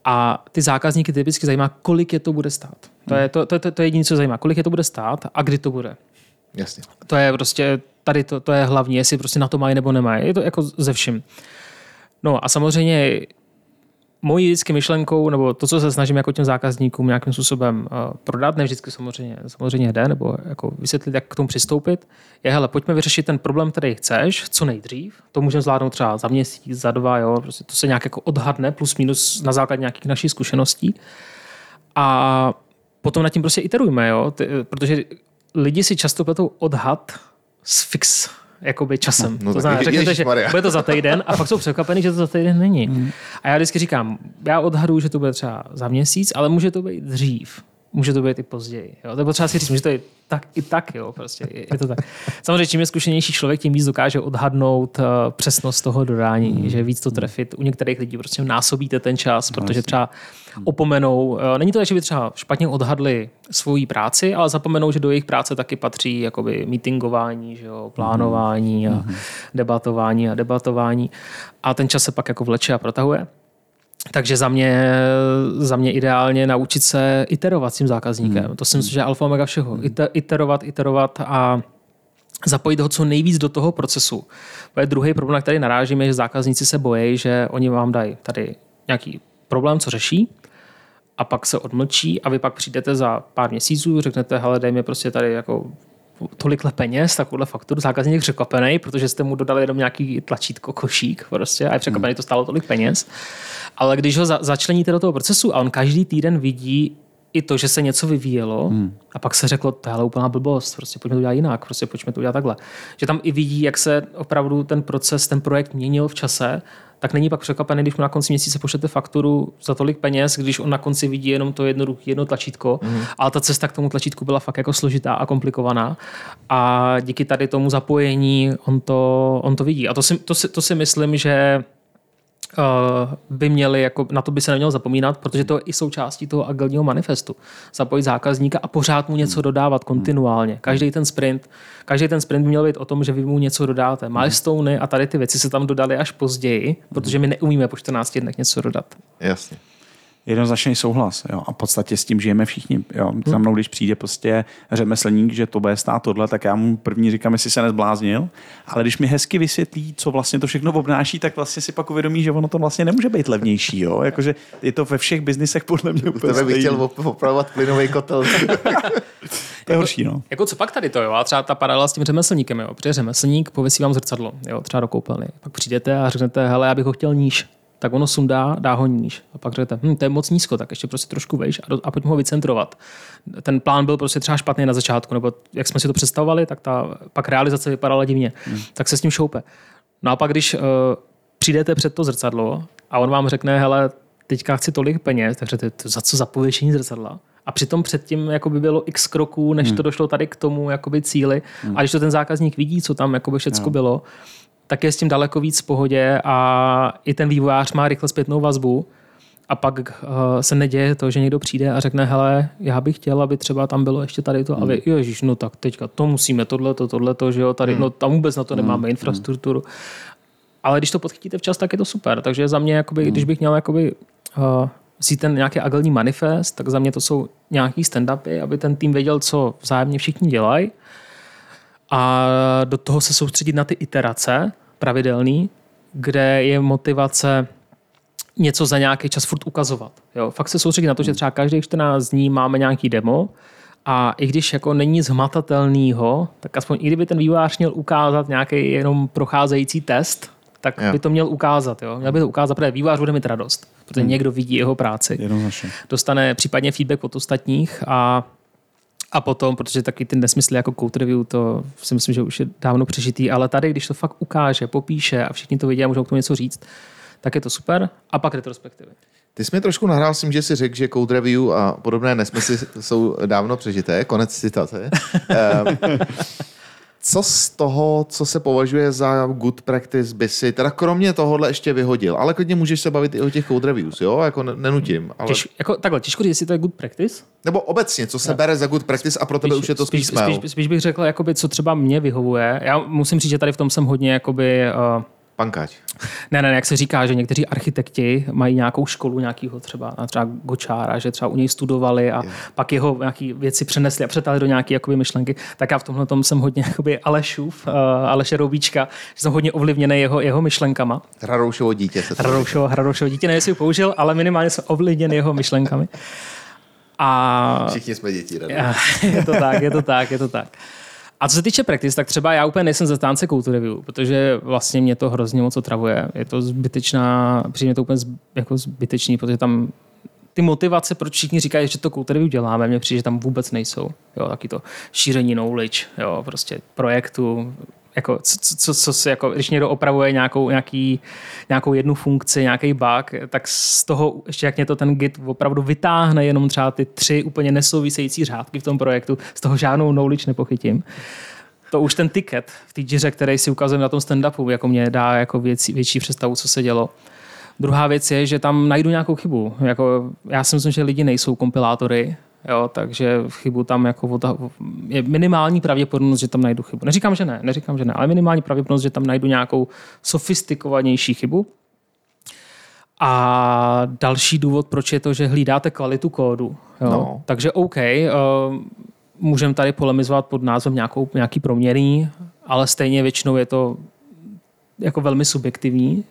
A ty zákazníky typicky zajímá, kolik je to bude stát. To je, to, to, to, to je jediné, co zajímá. Kolik je to bude stát a kdy to bude. Jasně. To je prostě, tady to, to je hlavní, jestli prostě na to mají nebo nemají. Je to jako ze vším. No a samozřejmě mojí vždycky myšlenkou, nebo to, co se snažím jako těm zákazníkům nějakým způsobem uh, prodat, ne vždycky samozřejmě, samozřejmě jde, nebo jako vysvětlit, jak k tomu přistoupit, je, hele, pojďme vyřešit ten problém, který chceš, co nejdřív. To můžeme zvládnout třeba za měsíc, za dva, jo, prostě to se nějak jako odhadne, plus minus na základě nějakých našich zkušeností. A potom nad tím prostě iterujme, jo? Protože lidi si často pletou odhad s fix jakoby časem. No No, to znamená, řeknete, že bude to za týden a pak jsou překvapení, že to za týden není. A já vždycky říkám, já odhaduju, že to bude třeba za měsíc, ale může to být dřív. Může to být i později. Jo? To je potřeba si říct, může to být tak i tak, jo, prostě je, je to tak. Samozřejmě, čím je zkušenější člověk, tím víc dokáže odhadnout uh, přesnost toho dodání, mm. že víc to trefit. U některých lidí prostě násobíte ten čas, protože třeba opomenou, uh, není to tak, že by třeba špatně odhadli svoji práci, ale zapomenou, že do jejich práce taky patří jakoby meetingování, že jo, plánování a debatování a debatování. A ten čas se pak jako vleče a protahuje. Takže za mě, za mě ideálně naučit se iterovat s tím zákazníkem. Hmm. To si myslím, že je alfa omega všeho. Ite- Iterovat, iterovat a zapojit ho co nejvíc do toho procesu. To je druhý problém, na který narážíme, že zákazníci se bojí, že oni vám dají tady nějaký problém, co řeší, a pak se odmlčí a vy pak přijdete za pár měsíců, řeknete, hele, dej mi prostě tady jako tolikhle peněz, takovouhle fakturu, zákazník překvapený, protože jste mu dodali jenom nějaký tlačítko, košík prostě a je překvapený, to stálo tolik peněz. Ale když ho za- začleníte do toho procesu a on každý týden vidí i to, že se něco vyvíjelo hmm. a pak se řeklo, to je ale úplná blbost, prostě pojďme to udělat jinak, prostě pojďme to udělat takhle. Že tam i vidí, jak se opravdu ten proces, ten projekt měnil v čase, tak není pak překvapený, když mu na konci měsíce pošlete fakturu za tolik peněz, když on na konci vidí jenom to jedno, jedno tlačítko, mm. ale ta cesta k tomu tlačítku byla fakt jako složitá a komplikovaná a díky tady tomu zapojení on to, on to vidí. A to si, to si, to si myslím, že by měli, jako, na to by se nemělo zapomínat, protože to je i součástí toho agilního manifestu. Zapojit zákazníka a pořád mu něco dodávat kontinuálně. Každý ten sprint, každý ten sprint by měl být o tom, že vy mu něco dodáte. Milestone a tady ty věci se tam dodaly až později, protože my neumíme po 14 dnech něco dodat. Jasně. Jednoznačný souhlas. Jo. A v podstatě s tím žijeme všichni. Jo. Za mnou, když přijde prostě řemeslník, že to bude stát tohle, tak já mu první říkám, jestli se nezbláznil. Ale když mi hezky vysvětlí, co vlastně to všechno obnáší, tak vlastně si pak uvědomí, že ono to vlastně nemůže být levnější. Jo. Jakože je to ve všech biznisech podle mě úplně Tebe bych stejný. chtěl op- opravovat plynový kotel. <laughs> To je horší. No. Jako co pak tady to, jo? A třeba ta paralela s tím řemeslníkem, jo? Protože řemeslník pověsí vám zrcadlo, jo? třeba do koupelny. Pak přijdete a řeknete, hele, já bych ho chtěl níž. Tak ono sundá, dá ho níž. A pak řeknete, hm, to je moc nízko, tak ještě prostě trošku vejš a, do, a pojďme ho vycentrovat. Ten plán byl prostě třeba špatný na začátku, nebo jak jsme si to představovali, tak ta pak realizace vypadala divně. Hmm. Tak se s tím šoupe. No a pak, když uh, přijdete před to zrcadlo a on vám řekne, hele, teďka chci tolik peněz, tak řeknete, za co za pověšení zrcadla? A přitom předtím jako by bylo x kroků, než to došlo tady k tomu jakoby cíli. A když to ten zákazník vidí, co tam jakoby všecko bylo, tak je s tím daleko víc v pohodě a i ten vývojář má rychle zpětnou vazbu a pak uh, se neděje to, že někdo přijde a řekne, hele, já bych chtěl, aby třeba tam bylo ještě tady to, a vy, ježiš, no tak teďka to musíme, tohleto, tohleto, že jo, tady, no tam vůbec na to nemáme infrastrukturu. Ale když to podchytíte včas, tak je to super. Takže za mě, jakoby, když bych měl jakoby, uh, vzít ten nějaký agilní manifest, tak za mě to jsou nějaký stand-upy, aby ten tým věděl, co vzájemně všichni dělají. A do toho se soustředit na ty iterace pravidelný, kde je motivace něco za nějaký čas furt ukazovat. Jo? Fakt se soustředit na to, že třeba každých 14 dní máme nějaký demo a i když jako není nic hmatatelného, tak aspoň i kdyby ten vývojář měl ukázat nějaký jenom procházející test, tak Jo. by to měl ukázat. Jo? Měl by to ukázat, protože vývojář bude mít radost, protože někdo vidí jeho práci Jednoznačně. dostane případně feedback od ostatních a, a potom, protože taky ty nesmysly jako code review, to si myslím, že už je dávno přežitý, ale tady, když to fakt ukáže, popíše a všichni to vidí a můžou k tomu něco říct, tak je to super. A pak retrospektivy. Ty jsi mi trošku nahrál s tím, že si řekl, že code review a podobné nesmysly jsou dávno přežité. Konec citace. <laughs> Co z toho, co se považuje za good practice, by si, teda kromě tohohle ještě vyhodil, ale klidně můžeš se bavit i o těch code reviews, jo? Jako ne- nenutím. Ale... Těž, jako, takhle, těžko říct, jestli to je good practice. Nebo obecně, co se bere za good practice a pro tebe už je to spíš, spíš, spíš, spíš, bych řekl, jakoby, co třeba mě vyhovuje. Já musím říct, že tady v tom jsem hodně jakoby, uh, Pankáč. Ne, ne, ne, jak se říká, že někteří architekti mají nějakou školu nějakého třeba, třeba Gočára, že třeba u něj studovali a Jo. pak jeho nějaké věci přenesli a přetali do nějaké jakoby, myšlenky. Tak já v tomhle tom jsem hodně jakoby Alešův, uh, Aleše Roubíčka, že jsem hodně ovlivněný jeho, jeho myšlenkama. Hraroušovo dítě se to Hraroušovo, Hraroušovo dítě, nevím, jestli ho použil, ale minimálně jsem ovlivněn jeho myšlenkami. A Všichni jsme děti. <laughs> Je to tak, je to tak, je to tak. A co se týče practice, tak třeba já úplně nejsem zastánce code review, protože vlastně mě to hrozně moc otravuje. Je to zbytečná, přijde to úplně zb, jako zbytečný, protože tam ty motivace, proč všichni říkají, že to code review děláme, mně přijde, že tam vůbec nejsou. Jo, taky to šíření knowledge, jo, prostě projektu, jako, co, co, co, co jako, když někdo opravuje nějakou, nějaký, nějakou jednu funkci, nějaký bug, tak z toho, ještě jak mě to ten Git opravdu vytáhne jenom třeba ty tři úplně nesouvisející řádky v tom projektu, z toho žádnou knowledge nepochytím. To už ten ticket v té džiře, který si ukazujeme na tom stand-upu, jako mě dá jako věcí, větší představu, co se dělo. Druhá věc je, že tam najdu nějakou chybu. Jako, já si myslím, že lidi nejsou kompilátory, Jo, takže chybu tam jako je minimální pravděpodobnost, že tam najdu chybu. Neříkám, že ne, neříkám, že ne, ale minimální pravděpodobnost, že tam najdu nějakou sofistikovanější chybu. A další důvod, proč je to, že hlídáte kvalitu kódu. Jo. No. Takže OK, uh, můžeme tady polemizovat pod názvem nějakou, nějaký proměrný, ale stejně většinou je to jako velmi subjektivní.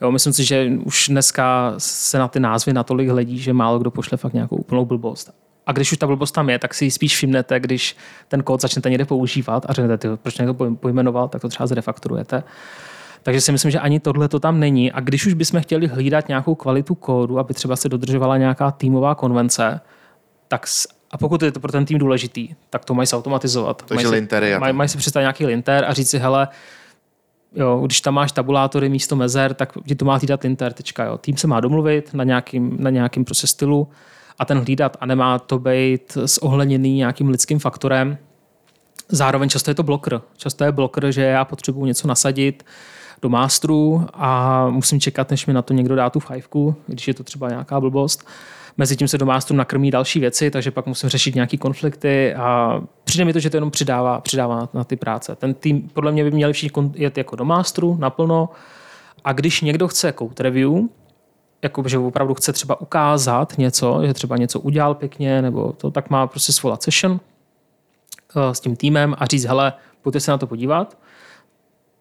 Jo, myslím si, že už dneska se na ty názvy natolik hledí, že málo kdo pošle fakt nějakou úplnou blbost. A když už ta blbost tam je, tak si ji spíš všimnete, když ten kód začnete někde používat a řeknete, ty, proč někdo poj- pojmenoval, tak to třeba zrefakturujete. Takže si myslím, že ani tohle to tam není. A když už bychom chtěli hlídat nějakou kvalitu kódu, aby třeba se dodržovala nějaká týmová konvence, tak s- a pokud je to pro ten tým důležitý, tak to mají se automatizovat. Takže mají si, lintery mají, mají si představit nějaký linter a říct si, hele, jo, když tam máš tabulátory místo mezer, tak ti to má hlídat linter, tečka, jo. Tým se má domluvit na nějakým, na nějakým prostě stylu a ten hlídat a nemá to být zohledněný nějakým lidským faktorem. Zároveň často je to blokr. Často je blokr, že já potřebuji něco nasadit do masteru a musím čekat, než mi na to někdo dá tu fajfku, když je to třeba nějaká blbost. Mezitím se do masteru nakrmí další věci, takže pak musím řešit nějaké konflikty a přijde mi to, že to jenom přidává, přidává na, ty práce. Ten tým podle mě by měli všichni jet jako do masteru naplno a když někdo chce code review, jako, že opravdu chce třeba ukázat něco, že třeba něco udělal pěkně, nebo to, tak má prostě svolat session eh, s tím týmem a říct, hele, pojďte se na to podívat,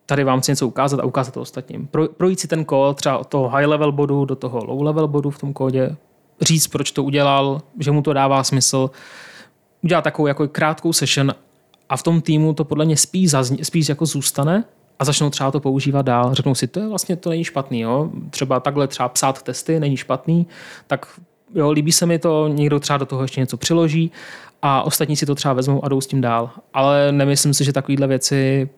tady vám chci něco ukázat a ukázat to ostatním. Pro, projít si ten kód třeba od toho high level bodu do toho low level bodu v tom kódě, říct, proč to udělal, že mu to dává smysl, udělat takovou jako krátkou session a v tom týmu to podle mě spíš, spíš jako zůstane a začnou třeba to používat dál. Řeknou si, to je vlastně to není špatný. Jo? Třeba takhle třeba psát testy není špatný, tak jo, líbí se mi to, někdo třeba do toho ještě něco přiloží a ostatní si to třeba vezmou a jdou s tím dál. Ale nemyslím si, že takovéhle věci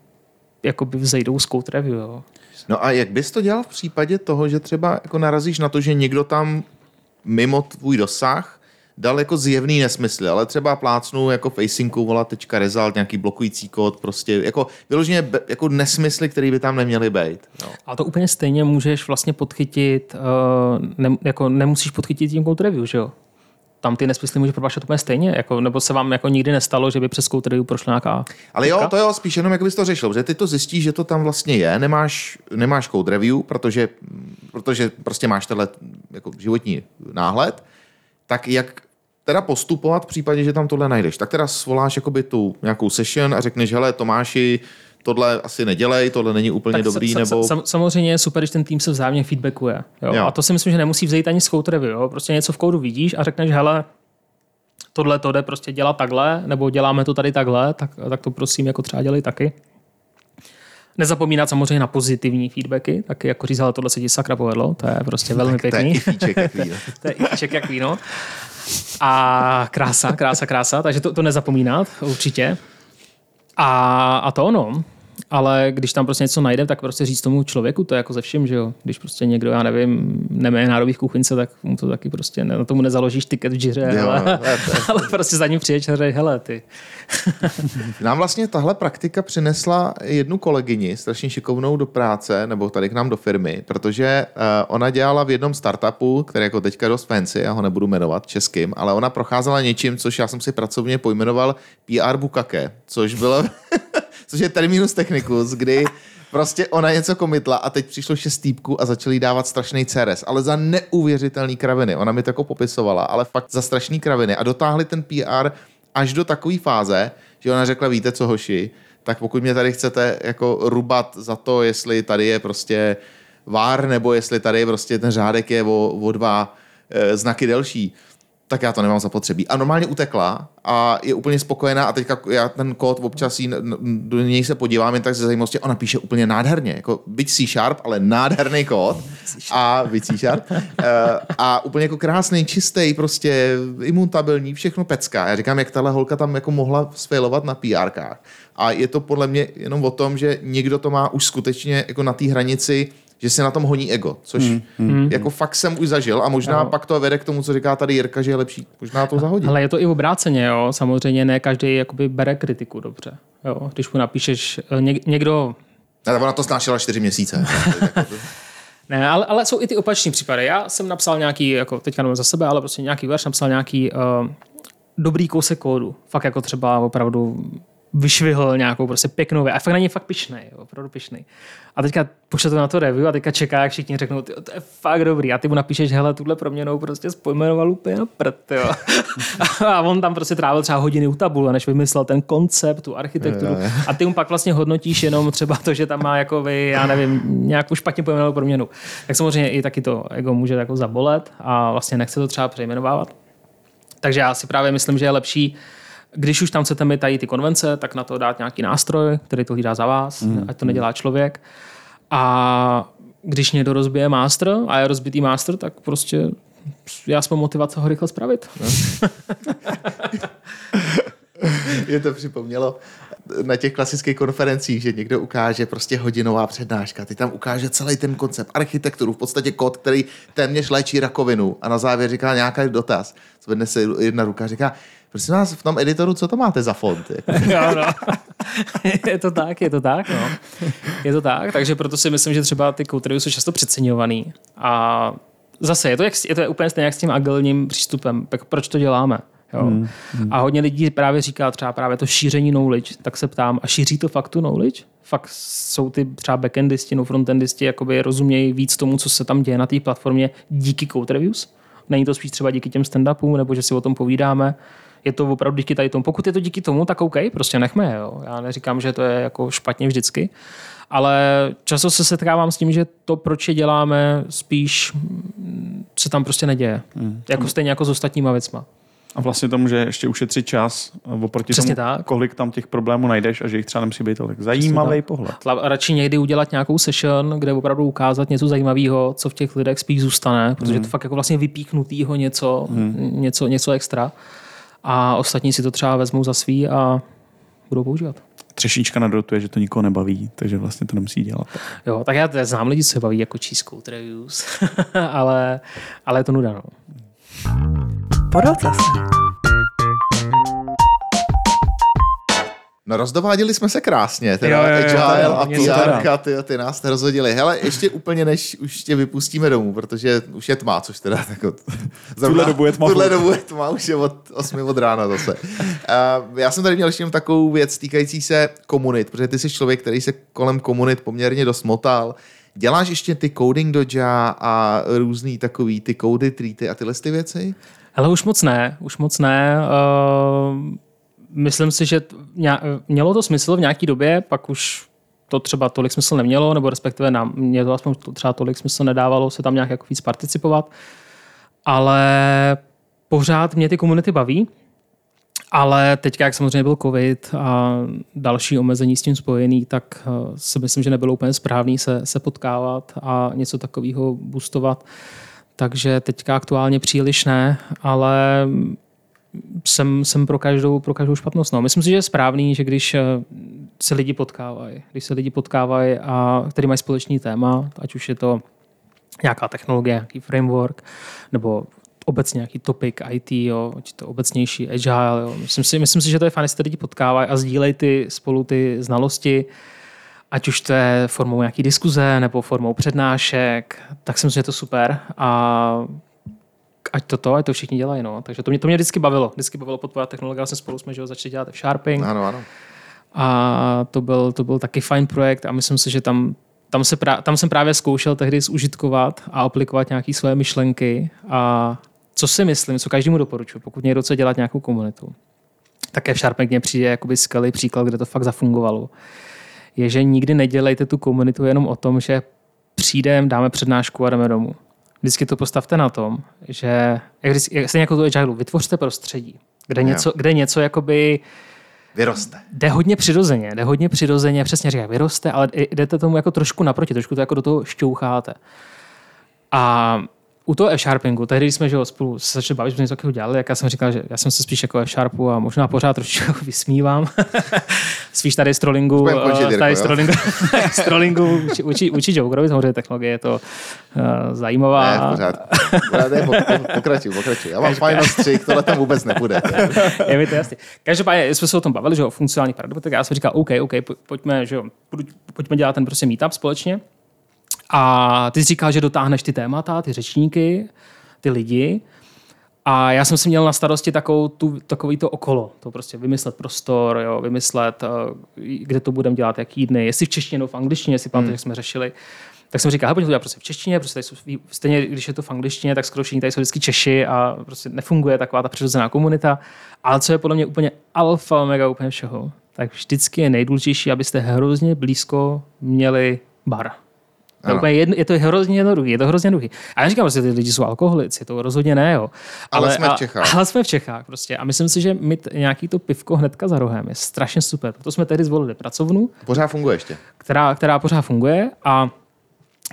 jakoby vzejdou z code review. Jo. No a jak bys to dělal v případě toho, že třeba jako narazíš na to, že někdo tam mimo tvůj dosah dal jako zjevný nesmysl, ale třeba plácnu jako facinku, vola tečka result, nějaký blokující kód, prostě jako vyloženě jako nesmysly, které by tam neměly být. No. A to úplně stejně můžeš vlastně podchytit, uh, ne, jako nemusíš podchytit tím code review, že jo? Tam ty nesmysly můžeš propášet úplně stejně, jako, nebo se vám jako nikdy nestalo, že by přes code review prošla nějaká Ale jo, to jo, spíš jenom jak bys to řešil, že ty to zjistíš, že to tam vlastně je, nemáš, nemáš code review, protože, protože prostě máš tenhle jako životní náhled, tak jak teda postupovat v případě, že tam tohle najdeš? Tak teda svoláš jakoby tu nějakou session a řekneš, hele Tomáši, tohle asi nedělej, tohle není úplně dobrý, sa, nebo... Sam, samozřejmě je super, když ten tým se vzájemně feedbackuje. Jo? Jo. A to si myslím, že nemusí vzít ani z code review. Jo? Prostě něco v kódu vidíš a řekneš, hele, tohle to jde prostě dělat takhle, nebo děláme to tady takhle, tak, tak to prosím jako třeba dělej taky. Nezapomínat samozřejmě na pozitivní feedbacky, taky jako říct, ale tohle se ti sakra povedlo, to je prostě velmi to je pěkný. ifíček takový, jo. <laughs> to je ifíček jak víno. A krása, krása, krása, takže to, to nezapomínat určitě. A, a to ono. Ale když tam prostě něco najde, tak prostě říct tomu člověku, to je jako ze všem, že jo. Když prostě někdo, já nevím, nemá národní v kuchyňce, tak mu to taky prostě, ne, na tomu nezaložíš tiket v džiře, Jo, ale, to <laughs> ale prostě za ním přijdeš a řekneš, hele, ty. <laughs> Nám vlastně tahle praktika přinesla jednu kolegyni, strašně šikovnou do práce, nebo tady k nám do firmy, protože uh, ona dělala v jednom startupu, který jako teďka dost fancy, já ho nebudu jmenovat českým, ale ona procházela něčím, což já jsem si pracovně pojmenoval PR bukake, což bylo, <laughs> což je terminus technicus, kdy prostě ona něco komitla a teď přišlo šest týpků a začali dávat strašný CRS, ale za neuvěřitelný kraviny. Ona mi to jako popisovala, ale fakt za strašný kraviny a dotáhli ten PR až do takové fáze, že ona řekla, víte co hoši, tak pokud mě tady chcete jako rubat za to, jestli tady je prostě vár, nebo jestli tady prostě ten řádek je o, o dva e, znaky delší, tak já to nemám zapotřebí. A normálně utekla a je úplně spokojená a teďka já ten kód občas jí, do něj se podívám jen tak ze zajímavosti, ona píše úplně nádherně, jako byť C Sharp, ale nádherný kód a byť C Sharp a úplně jako krásný, čistý, prostě imuntabilní, všechno pecká. Já říkám, jak tahle holka tam jako mohla sfailovat na PRkách. A je to podle mě jenom o tom, že někdo to má už skutečně jako na té hranici, že se na tom honí ego, což mm, jako fakt jsem už zažil a možná No. pak to vede k tomu, co říká tady Jirka, že je lepší možná to zahodit. Ale je to i obráceně, jo. Samozřejmě ne každý jakoby bere kritiku dobře. Jo. Když mu napíšeš, eh, něk, někdo Ale ona to snášela čtyři měsíce. <laughs> Ne, ale, ale jsou i ty opační případy. Já jsem napsal nějaký, jako teďka nevím za sebe, ale prostě nějaký verš, napsal nějaký uh, dobrý kousek kódu. Fakt jako třeba opravdu vyšvihl nějakou prostě pěknou věc. A fakt na něj fakt pišnej, jo, opravdu pišnej. A teďka pošle to na to review a teďka čeká, jak všichni řeknou, "Tyjo, to je fakt dobrý. A ty mu napíšeš, hele, tuhle proměnou prostě spojmenoval úplně na prd, jo. <laughs> a on tam prostě trávil třeba hodiny u tabule, než vymyslel ten koncept, tu architekturu. A ty mu pak vlastně hodnotíš jenom třeba to, že tam má jako vy, já nevím, nějakou špatně pojmenovanou proměnu. Tak samozřejmě i taky to ego může jako zabolet a vlastně nechce to třeba přejmenovávat. Takže já si právě myslím, že je lepší, když už tam chcete mít tady ty konvence, tak na to dát nějaký nástroj, který to hlídá za vás, mm. ať to nedělá člověk. A když někdo rozbije master a je rozbitý master, tak prostě je aspoň motivace ho rychle spravit. <laughs> Je to připomnělo na těch klasických konferencích, že někdo ukáže prostě hodinová přednáška, ty tam ukáže celý ten koncept, architekturu, v podstatě kód, který téměř léčí rakovinu a na závěr říká nějaký dotaz. Zvedne se jedna ruka a říká, prosím vás, v tom editoru, co to máte za font? <laughs> Jako, jo, no. <laughs> je to tak, je to tak, no. Je to tak, takže proto si myslím, že třeba ty code jsou často přeceňovaný. A zase je to, jak, je to úplně stejně jak s tím agilním přístupem. Tak proč to děláme? Jo. Hmm. A hodně lidí právě říká třeba právě to šíření knowledge, tak se ptám, a šíří to fakt tu knowledge? Fakt jsou ty třeba backendisti, no frontendisti, jakoby rozumějí víc tomu, co se tam děje na té platformě díky code reviews? Není to spíš třeba díky těm stand-upům, nebo že si o tom povídáme? Je to opravdu díky tady tomu. Pokud je to díky tomu, tak OK, prostě nechme. Jo. Já neříkám, že to je jako špatně vždycky. Ale často se setkávám s tím, že to, proč je děláme, spíš mm, se tam prostě neděje. Hmm. Jako stejně jako s ostatníma věcma. A vlastně to může ještě ušetřit čas oproti Přesně tomu, tak. kolik tam těch problémů najdeš a že jich třeba nemusí být tolik. Zajímavý pohled. Tla- Radši někdy udělat nějakou session, kde opravdu ukázat něco zajímavého, co v těch lidech spíš zůstane, protože to fakt jako vlastně vypíknutýho něco, něco, něco extra. A ostatní si to třeba vezmou za svý a budou používat. Třešnička na dortu je, že to nikoho nebaví, takže vlastně to nemusí dělat. Jo, tak já znám lidi, co se baví jako code reviews, <laughs> ale, ale je to nuda. No. Podotaz. No rozdováděli jsme se krásně, teda Jo, jo, jo, Agile teda, a PR, ty, ty nás rozhodili. Hele, ještě úplně než už tě vypustíme domů, protože už je tma, což teda jako... <laughs> Tuhle dobu je tma Tuhle dobu je tma, už je od 8 od rána zase. Uh, já jsem tady měl ještě jenom takovou věc týkající se komunit, protože ty jsi člověk, který se kolem komunit poměrně dost motal. Děláš ještě ty coding doja a různý takový ty cody, treaty a tyhle ty věci? Ale už moc ne, už moc ne. Uh, myslím si, že mělo to smysl v nějaké době, pak už to třeba tolik smysl nemělo, nebo respektive nám, mě to aspoň třeba tolik smysl nedávalo se tam nějak jako víc participovat. Ale pořád mě ty komunity baví, ale teď, jak samozřejmě byl covid a další omezení s tím spojený, tak eh, si myslím, že nebylo úplně správný se, se potkávat a něco takového boostovat. Takže teďka aktuálně příliš ne, ale jsem, jsem pro, každou, pro každou špatnost. No. Myslím si, že je správný, že když eh, se lidi potkávají, když se lidi potkávají a který mají společný téma, ať už je to nějaká technologie, nějaký framework, nebo obecně nějaký topic IT, jo, či to obecnější agile. Jo. Myslím, si, myslím si, že to je fajn, jestli se lidi potkávají a sdílejí ty, spolu ty znalosti, ať už to je formou nějaký diskuze nebo formou přednášek, tak si myslím, že je to super. A ať to to, ať to všichni dělají. No. Takže to mě, to mě vždycky bavilo. Vždycky bavilo podporovat technologie. Vlastně spolu jsme že ho, začali dělat v Sharping. Ano, ano. A to byl, to byl taky fajn projekt a myslím si, že tam, tam, se pra, tam jsem právě zkoušel tehdy zužitkovat a aplikovat nějaké svoje myšlenky a co si myslím, co každému doporučuji, pokud někdo chce dělat nějakou komunitu. Také v Sharping mě přijde jakoby skvělý příklad, kde to fakt zafungovalo. Je, že nikdy nedělejte tu komunitu jenom o tom, že přijdeme, dáme přednášku a jdeme domů. Vždycky to postavte na tom, že jak, vždycky- jak stejně jako to agile, vytvořte prostředí, kde něco, kde něco jakoby Vyroste. jde hodně přirozeně, jde hodně přirozeně, přesně říká, vyroste, ale jdete tomu jako trošku naproti, trošku to jako do toho šťoucháte. A u toho F-Sharpingu, tehdy jsme že jo, spolu se začali bavit, že jsme něco takového dělali, jak já jsem říkal, že já jsem se spíš jako F-Sharpu a možná pořád trošku vysmívám. <laughs> spíš tady z trollingu, eh, tady z trollingu, z <laughs> trollingu uči, uči, uči Jokerovi, samozřejmě technologie je to uh, zajímavá. Ne, v pořádku. Ne, po- po- Pokračuj, pokračuj. Já mám fajn střih, tohle tam vůbec nepůjde. <laughs> je mi to jasný. Každopádně jsme se o tom bavili, že o funkcionální tak já jsem říkal, OK, OK, po- pojďme, že jo, pojďme dělat ten prostě meetup společně. A ty jsi říkal, že dotáhneš ty témata, ty řečníky, ty lidi. A já jsem si měl na starosti takovou tu, takový to okolo, to prostě vymyslet prostor, jo, vymyslet, eh, kde to budeme dělat, jaký dny, jestli v češtině nebo v angličtině, jestli hmm. jak jsme řešili. Tak jsem říkal, pojďme to dělat prostě v češtině, prostě jsou, stejně když je to v angličtině, tak skoro všichni tady jsou vždycky Češi a prostě nefunguje taková ta přirozená komunita. Ale co je podle mě úplně alfa omega úplně všeho, tak vždycky je nejdůležitější, abyste hrozně blízko měli bar. To je, úplně jedno, je to hrozně jednoduchý, je to hrozně jednoduchý. A já říkám, že ty lidi jsou alkoholici, to rozhodně ne, jo. Ale jsme v a- Čechách. Ale jsme v Čechách prostě. A myslím si, že mít nějaký to pivko hnedka za rohem je strašně super. Proto jsme tehdy zvolili pracovnu, Pořád funguje ještě. která, která pořád funguje a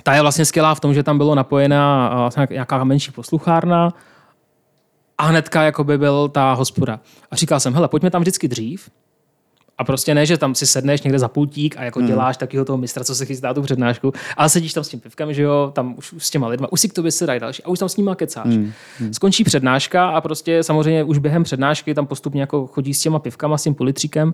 ta je vlastně skvělá v tom, že tam bylo napojená vlastně nějaká menší posluchárna a hnedka jako by byl ta hospoda. A říkal jsem, hele, pojďme tam vždycky dřív, a prostě ne, že tam si sedneš někde za pultík a jako hmm. děláš takového toho mistra, co se chystá tu přednášku, ale sedíš tam s tím pivkem, že jo, tam už s těma lidma, už si k tobě se dají další a už tam s nima kecáš. Hmm. Skončí přednáška a prostě samozřejmě už během přednášky tam postupně jako chodí s těma pivkama, s tím politříkem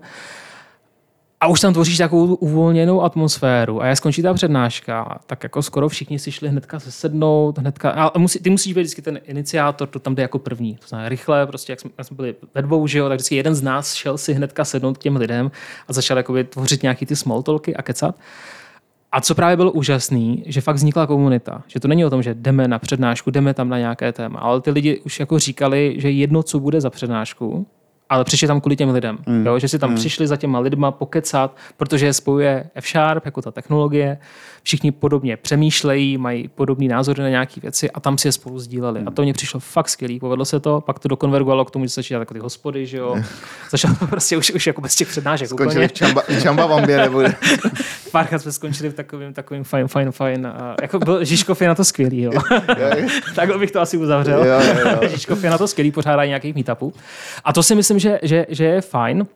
A už tam tvoříš takovou uvolněnou atmosféru a jak skončí ta přednáška, tak jako skoro všichni si šli hnedka sesednout, hnedka, a musí, ty musíš být vždycky ten iniciátor, to tam jde jako první. To znamená rychle, prostě jak jsme, jak jsme byli ve dvou, že jo, tak vždycky jeden z nás šel si hnedka sednout k těm lidem a začal jakoby tvořit nějaký ty small talky a kecat. A co právě bylo úžasný, že fakt vznikla komunita. Že to není o tom, že jdeme na přednášku, jdeme tam na nějaké téma, ale ty lidi už jako říkali, že jedno, co bude za přednášku, ale přišli tam kvůli těm lidem. Mm. Jo? Že si tam mm. přišli za těma lidma pokecat, protože je spojuje F-Sharp, jako ta technologie. Všichni podobně přemýšlejí, mají podobný názory na nějaké věci a tam si je spolu sdíleli. Mm. A to mě přišlo fakt skvělý. Povedlo se to, pak to dokonvergovalo k tomu, že začaly jako ty hospody, že jo. <laughs> Začalo to prostě už, už jako bez těch přednášek. Skončili v čamba, v čamba vambě nebude. <laughs> Párkrát jsme skončili v takovým, takovým fajn, fajn, fajn. A jako byl, Žižkov je na to skvělý, jo. <laughs> Takhle bych to asi uzavřel. Jo, jo, jo. Žižkov je na to skvělý, pořádá nějakých meetupů. A to si myslím, že, že, že je fajn.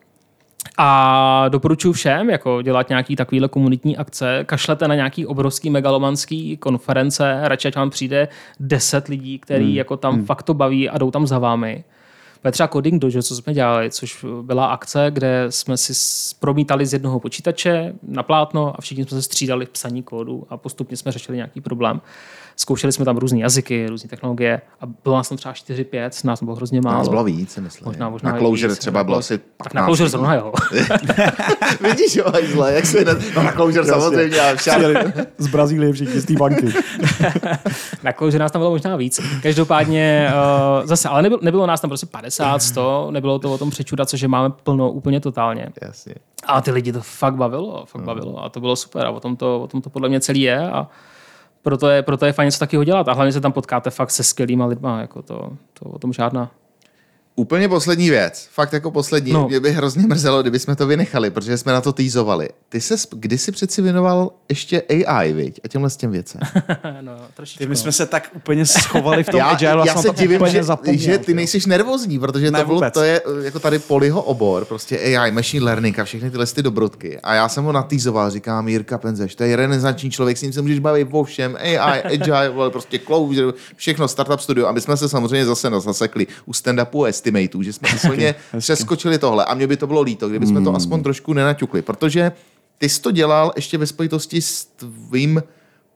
A doporučuji všem jako dělat nějaký takovýhle komunitní akce. Kašlete na nějaký obrovský megalomanský konference, radši ať vám přijde 10 lidí, který hmm. jako tam hmm. fakt to baví a jdou tam za vámi. Třeba Coding Dojo, co jsme dělali, což byla akce, kde jsme si promítali z jednoho počítače na plátno a všichni jsme se střídali v psaní kódu a postupně jsme řešili nějaký problém. Zkoušeli jsme tam různé jazyky, různé technologie a bylo nás tam třeba 4-5, nás bylo hrozně málo. Nás bylo víc, myslím. Možná, možná na Clojure víc, třeba bylo asi Tak na Clojure zrovna jo. <laughs> Vidíš, jo, zle, jak se... No na Clojure samozřejmě. A z Brazílie všichni z té banky. <laughs> na Clojure nás tam bylo možná víc. Každopádně uh, zase, ale nebylo, nebylo nás tam prostě 50, 100, nebylo to o tom přečudat, což máme plno úplně totálně. Jasně. A ty lidi to fakt bavilo, fakt bavilo a to bylo super a o tom to, o tom to podle mě celý je a proto je, proto je fajn něco takového dělat a hlavně se tam potkáte fakt se skvělýma lidma, jako to, to o tom žádná. Úplně poslední věc, fakt jako poslední, no. mě by hrozně mrzelo, kdyby jsme to vynechali, protože jsme na to týzovali. Ty se kdysi přeci věnoval ještě AI, viď? A těmhle s těm věcem. <laughs> no, trošičku. Ty my jsme se tak úplně schovali v tom <laughs> já, agile, já se divím, že, že ty nejsiš nervózní, protože Ne, to, bylo, to je jako tady Poliho obor, prostě AI, machine learning a všechny tyhle ty dobrodky. A já jsem ho natýzoval, říkám Jirka Penzeš, to je renesanční člověk, s ním se můžeš bavit o všem, AI, agile, prostě cloud, všechno, startup studio. A my jsme se samozřejmě zase zasekli u stand-upu estimatů, že jsme úplně přeskočili tohle. A mě by to bylo líto, kdyby jsme to Hmm. aspoň trošku nenaťukli, protože ty jsi to dělal ještě ve spojitosti s tvým,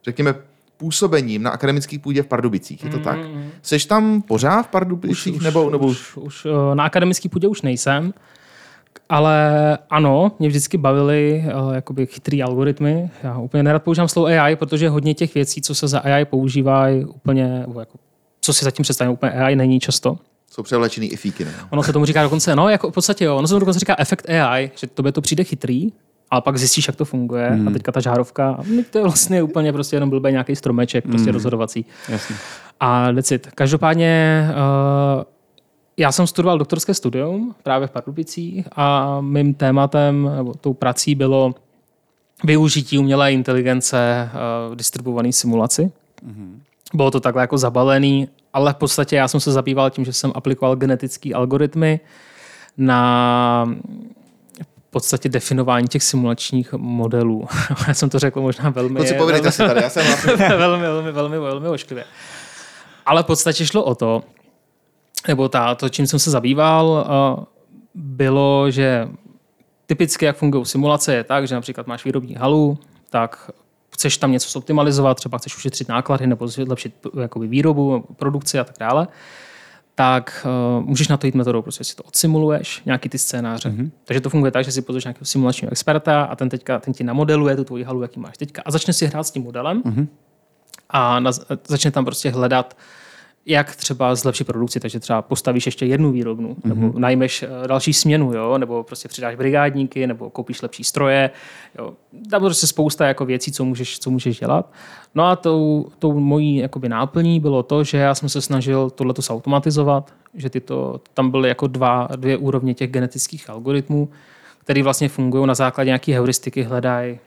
řekněme, působením na akademický půdě v Pardubicích. Je to tak? Seš tam pořád v Pardubicích? nebo, nebo už, už eh, na akademický půdě už nejsem, ale ano, mě vždycky bavily uh, jakoby chytrý algoritmy. Já úplně nerad používám slovo AI, protože hodně těch věcí, co se za AI používají, úplně, jako, co si zatím představím, úplně AI není často. Jsou převlečený i fíky, ne? Ono se tomu říká dokonce, no, jako v podstatě jo, ono se tomu dokonce říká efekt AI, že tobě to přijde chytrý, ale pak zjistíš, jak to funguje. Hmm. A teďka ta žárovka, a to je vlastně úplně prostě jenom blbý nějaký stromeček, prostě rozhodovací. Jasně. A decit. Každopádně uh, já jsem studoval doktorské studium právě v Pardubicích a mým tématem, nebo tou prací bylo využití umělé inteligence uh, v distribuované simulaci. Bylo to takhle jako zabalený, ale v podstatě já jsem se zabýval tím, že jsem aplikoval genetické algoritmy na v podstatě definování těch simulačních modelů. <laughs> já jsem to řekl možná velmi... Kluci, povedejte si tady, já jsem vlastně... <laughs> velmi, velmi, velmi, velmi ošklivě. Ale v podstatě šlo o to, nebo ta, to, čím jsem se zabýval, uh, bylo, že typicky, jak fungují simulace, je tak, že například máš výrobní halu, tak chceš tam něco zoptimalizovat, třeba chceš ušetřit náklady nebo zlepšit jakoby, výrobu, produkci a tak dále, tak uh, můžeš na to jít metodou, prostě si to odsimuluješ, nějaký ty scénáře. Mm-hmm. Takže to funguje tak, že si pozveš nějakého simulačního experta a ten teďka ten ti namodeluje tu tvoji halu, jaký máš teďka a začne si hrát s tím modelem mm-hmm. a na, začne tam prostě hledat, jak třeba zlepšit produkci, takže třeba postavíš ještě jednu výrobnu, mm-hmm. nebo najmeš eh, další směnu, jo? nebo prostě přidáš brigádníky, nebo koupíš lepší stroje. Jo? Tam prostě spousta jako věcí, co můžeš, co můžeš dělat. No a tou, tou mojí jakoby náplní bylo to, že já jsem se snažil tohleto automatizovat, že tyto, tam byly jako dva, dvě úrovně těch genetických algoritmů, které vlastně fungují na základě nějaké heuristiky, hledají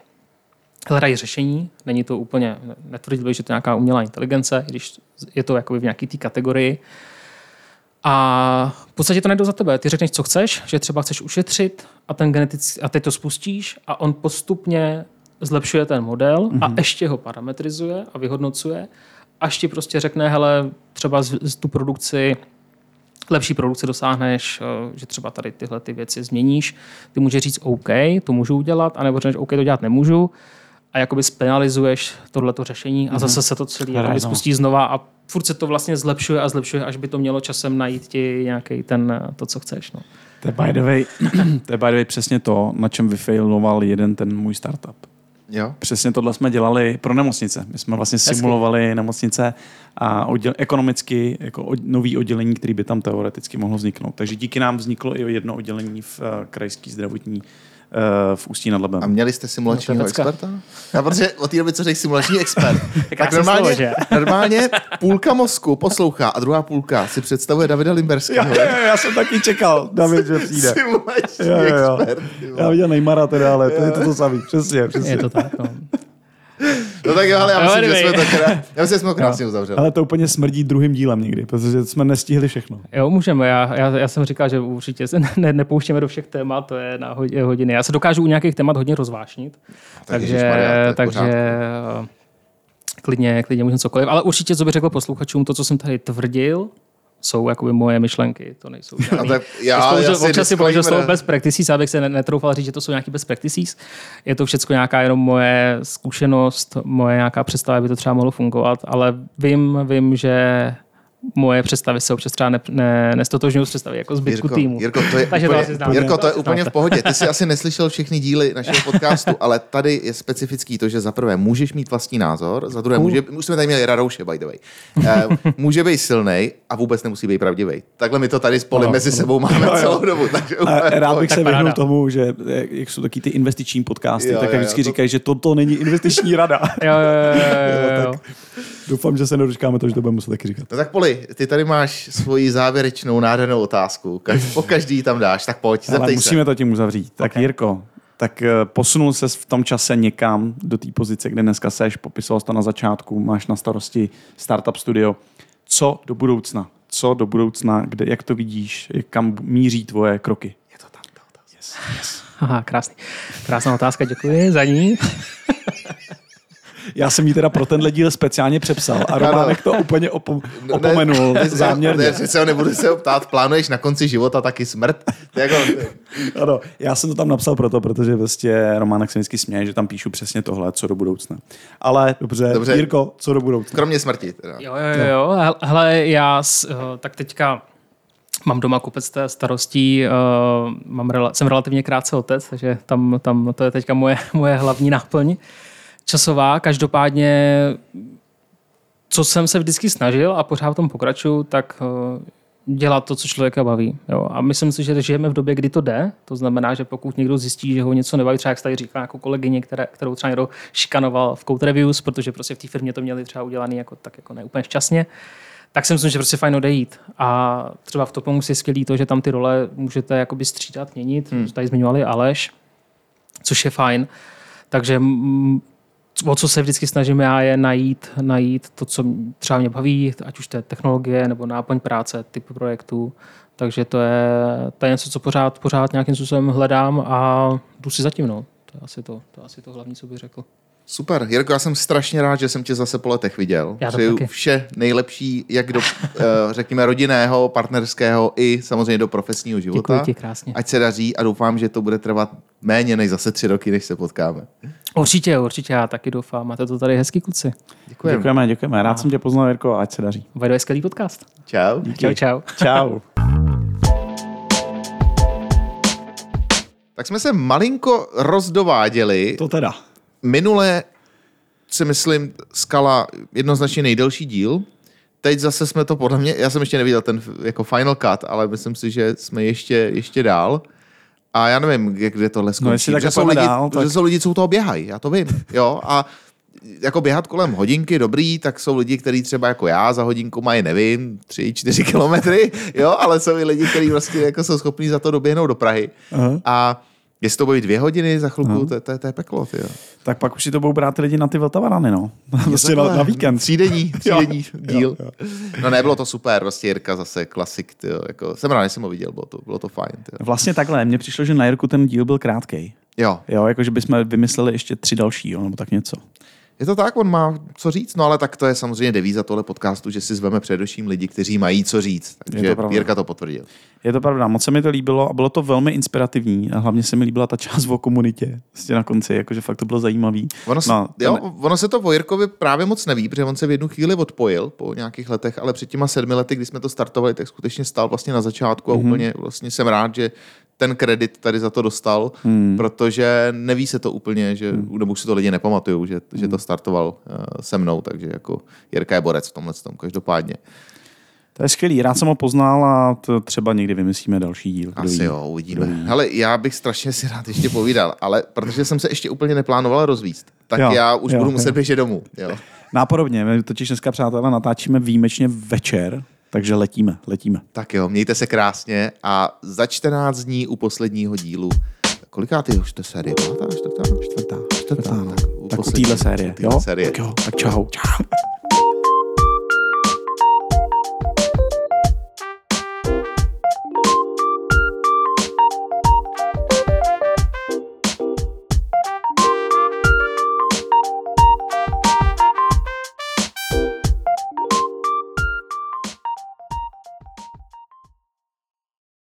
hledají řešení. Není to úplně, netvrdil bych, že to je nějaká umělá inteligence, když je to jakoby v nějaké té kategorii. A v podstatě to najdou za tebe. Ty řekneš, co chceš, že třeba chceš ušetřit a, ten genetický, a teď to spustíš a on postupně zlepšuje ten model mm-hmm. a ještě ho parametrizuje a vyhodnocuje, až ti prostě řekne, hele, třeba z, z tu produkci lepší produkce dosáhneš, eh, že třeba tady tyhle ty věci změníš. Ty můžeš říct OK, to můžu udělat, anebo řekneš OK, to dělat nemůžu a jakoby spenalizuješ tohleto řešení a zase se to celé jakoby no. spustí znova a furt se to vlastně zlepšuje a zlepšuje, až by to mělo časem najít ti nějaký ten, eh, to, co chceš. No. To je by the way, <clears throat> to je by the way přesně to, na čem vyfailoval jeden ten můj startup. Jo? Přesně tohle jsme dělali pro nemocnice. My jsme vlastně simulovali nemocnice a odděl, ekonomicky jako od, nový oddělení, který by tam teoreticky mohlo vzniknout. Takže díky nám vzniklo i jedno oddělení v uh, krajský zdravotní uh, v Ústí nad Labem. A měli jste simulačního No, experta? Já protože od té doby, co řekl simulační expert, <laughs> tak krásný normálně, slovo, že? <laughs> normálně půlka mozku poslouchá a druhá půlka si představuje Davida Limberského. já, já, já jsem taky čekal, David, že přijde. <laughs> Simulační Jo, jo, jo. expert. vole. Já viděl Neymara teda, ale to je to, to samý. Přesně, přesně. Je to tak. No. No tak jo, ale já No, myslím, že anyway. jsme to teda, já myslím, že jsme krásně uzavřeli. Ale to úplně smrdí druhým dílem někdy, protože jsme nestihli všechno. Jo, můžeme. Já, já, já jsem říkal, že určitě se <laughs> ne, nepouštěme do všech témat, to je na ho- hodiny. Já se dokážu u nějakých témat hodně rozvášnit, takže, ježišmarja, takže eh, klidně, klidně můžeme cokoliv. Ale určitě, co bych řekl posluchačům, to, co jsem tady tvrdil, jsou jakoby moje myšlenky, to nejsou <laughs> žádný. tak já, Já, si občas si použil slovo disclaimer- best practices, abych se ne- netroufal říct, že to jsou nějaký best practices. Je to všechno nějaká jenom moje zkušenost, moje nějaká představa, jak by to třeba mohlo fungovat, ale vím, vím, že moje představy se občas třeba ne, ne, nestotožňují s představy jako zbytku Jirko, týmu. Jirko, to je, <laughs> Takže to úplně, asi znáte. Jirko, to je To úplně v pohodě. Ty jsi asi neslyšel všechny díly našeho <laughs> podcastu, ale tady je specifický to, že za prvé můžeš mít vlastní názor, za druhé může, už jsme tady měli Radouše, by the way. Eh, může být silný a vůbec nemusí být pravdivý. Takhle my to tady spolu Ano, mezi ano. sebou máme Jo, jo. celou dobu. Takže A rád bych se vyhnul tomu, že eh, jak jsou taky ty investiční podcasty, Jo, tak jo, jak vždycky jo, to- říkají, že toto není investiční rada. Jo, jo, jo, jo, jo. <laughs> Doufám, že se nedočkáme to, že to budeme muset taky říkat. No tak Poli, ty tady máš svoji závěrečnou nádhernou otázku. Kaž, po každý ji tam dáš, tak pojď, Ale zeptej musíme se. to tím uzavřít. Tak Ok. Jirko, tak eh, posunul se v tom čase někam do té pozice, kde dneska seš, popisoval jsi to na začátku, máš na starosti startup studio. Co do budoucna? Co do budoucna, kde, jak to vidíš, jak kam míří tvoje kroky? Je to tam, ta otázka. Yes, yes. Aha, krásný. Krásná otázka, děkuji za ní. Já jsem ji teda pro tenhle díl speciálně přepsal a Románek to úplně opo- No, opomenul ne, záměrně. Ne, přece ho nebudu se ptát, plánuješ na konci života taky smrt? Jako, Ano, já jsem to tam napsal proto, protože vlastně Románek se vždycky směje, že tam píšu přesně tohle, co do budoucna. Ale dobře, Dobře. Jirko, co do budoucna? kromě smrti. Teda. Jo, jo, jo. Hel- Hele, já s, eh, tak teďka mám doma kupec té starostí, uh, mám rela, jsem relativně krátce otec, takže tam, tam to je teďka moje, moje hlavní náplň časová. Každopádně, co jsem se vždycky snažil a pořád v tom pokračuju, tak uh, dělat to, co člověka baví. Jo. A myslím si, že žijeme v době, kdy to jde. To znamená, že pokud někdo zjistí, že ho něco nebaví, třeba jak tady říká jako kolegyně, které, kterou třeba někdo šikanoval v Code Reviews, protože prostě v té firmě to měli třeba udělaný jako, tak jako neúplně šťastně, tak si myslím, že prostě fajn odejít. A třeba v Topomu je skvělý to, že tam ty role můžete jakoby střídat, měnit. Hmm. Tady zmiňovali Aleš, což je fajn. Takže o co se vždycky snažím já, je najít, najít to, co třeba mě baví, ať už to je technologie nebo náplň práce, typ projektů. Takže to je, to je něco, co pořád, pořád nějakým způsobem hledám a jdu si zatím. No. To je asi to, to, je asi to hlavní, co bych řekl. Super. Jirko, já jsem strašně rád, že jsem tě zase po letech viděl. Já to Přeju taky. vše nejlepší, jak do, <laughs> eh, řekněme, rodinného, partnerského i samozřejmě do profesního života. Děkuji ti krásně. Ať se daří a doufám, že to bude trvat méně než zase tři roky, než se potkáme. Určitě, určitě, já taky doufám. Máte to tady hezký kluci. Děkujeme. Děkujeme, děkujeme. Rád jsem tě poznal, Jirko, ať se daří. Je skvělý podcast. Čau. Čau, čau. Čau. Tak jsme se malinko rozdováděli. To teda. Minule si myslím, skala jednoznačně nejdelší díl. Teď zase jsme to podle mě, já jsem ještě neviděl ten jako final cut, ale myslím si, že jsme ještě, ještě dál. A já nevím, jak- kde tohle skončí. No, jestli takhle Protože jsou lidi, dál, tak- jsou lidi, co u toho běhají, já to vím. Jo, a jako běhat kolem hodinky, dobrý, tak jsou lidi, kteří třeba jako já za hodinku mají, nevím, tři, čtyři kilometry, jo, ale jsou i lidi, kteří vlastně jako jsou schopní za to doběhnout do Prahy. Aha. A jestli to bude dvě hodiny za to, je- to, je- to je peklo, ty jo. Tak pak už si to budou brát lidi na ty Vltavarany, no. Prostě <laughs> na, na víkend. Třídenní, <laughs> třídenní Jo, díl. jo, No ne, bylo to super, vlastně Jirka zase klasik, tyjo, jako, jsem rád, že jsem ho viděl, bylo to, bylo to fajn. Tyjo. Vlastně takhle, mně přišlo, že na Jirku ten díl byl krátkej. Jo, Jo, jakože bychom vymysleli ještě tři další, jo, nebo tak něco. Je to tak, on má co říct, no ale tak to je samozřejmě devíza tohle podcastu, že si zveme především lidi, kteří mají co říct. Takže to. Jirka to potvrdil. Je to pravda, moc se mi to líbilo a bylo to velmi inspirativní a hlavně se mi líbila ta část o komunitě vlastně na konci, jakože fakt to bylo zajímavý. Ono, se, no, jo, ten- ono se to o Jirkovi právě moc neví, protože on se v jednu chvíli odpojil po nějakých letech, ale před těma sedmi lety, kdy jsme to startovali, tak skutečně stál vlastně na začátku a Mhm. mm-hmm. úplně vlastně jsem rád, že ten kredit tady za to dostal, hmm. protože neví se to úplně, že, hmm. nebo už si to lidi nepamatují, že, že to startoval uh, se mnou, takže jako Jirka je borec v tomhle tom, každopádně. To je skvělý, rád jsem ho poznal a to třeba někdy vymyslíme další díl. kdo Asi ví. jo, uvidíme. Ale já bych strašně si rád ještě povídal, ale protože jsem se ještě úplně neplánoval rozvíst, tak Jo, já už jo, jo, budu muset běžet domů. Jo. Nápodobně, my totiž dneska, přátelé, natáčíme výjimečně večer, takže letíme, letíme. Tak jo, mějte se krásně a za 14 dní u posledního dílu. Kolikátý už to série? Pátá, čtvrtá? Čtvrtá, Čtvrtá, no. tak u Tak u téhle série, u jo? série. Tak jo, tak čau. čau.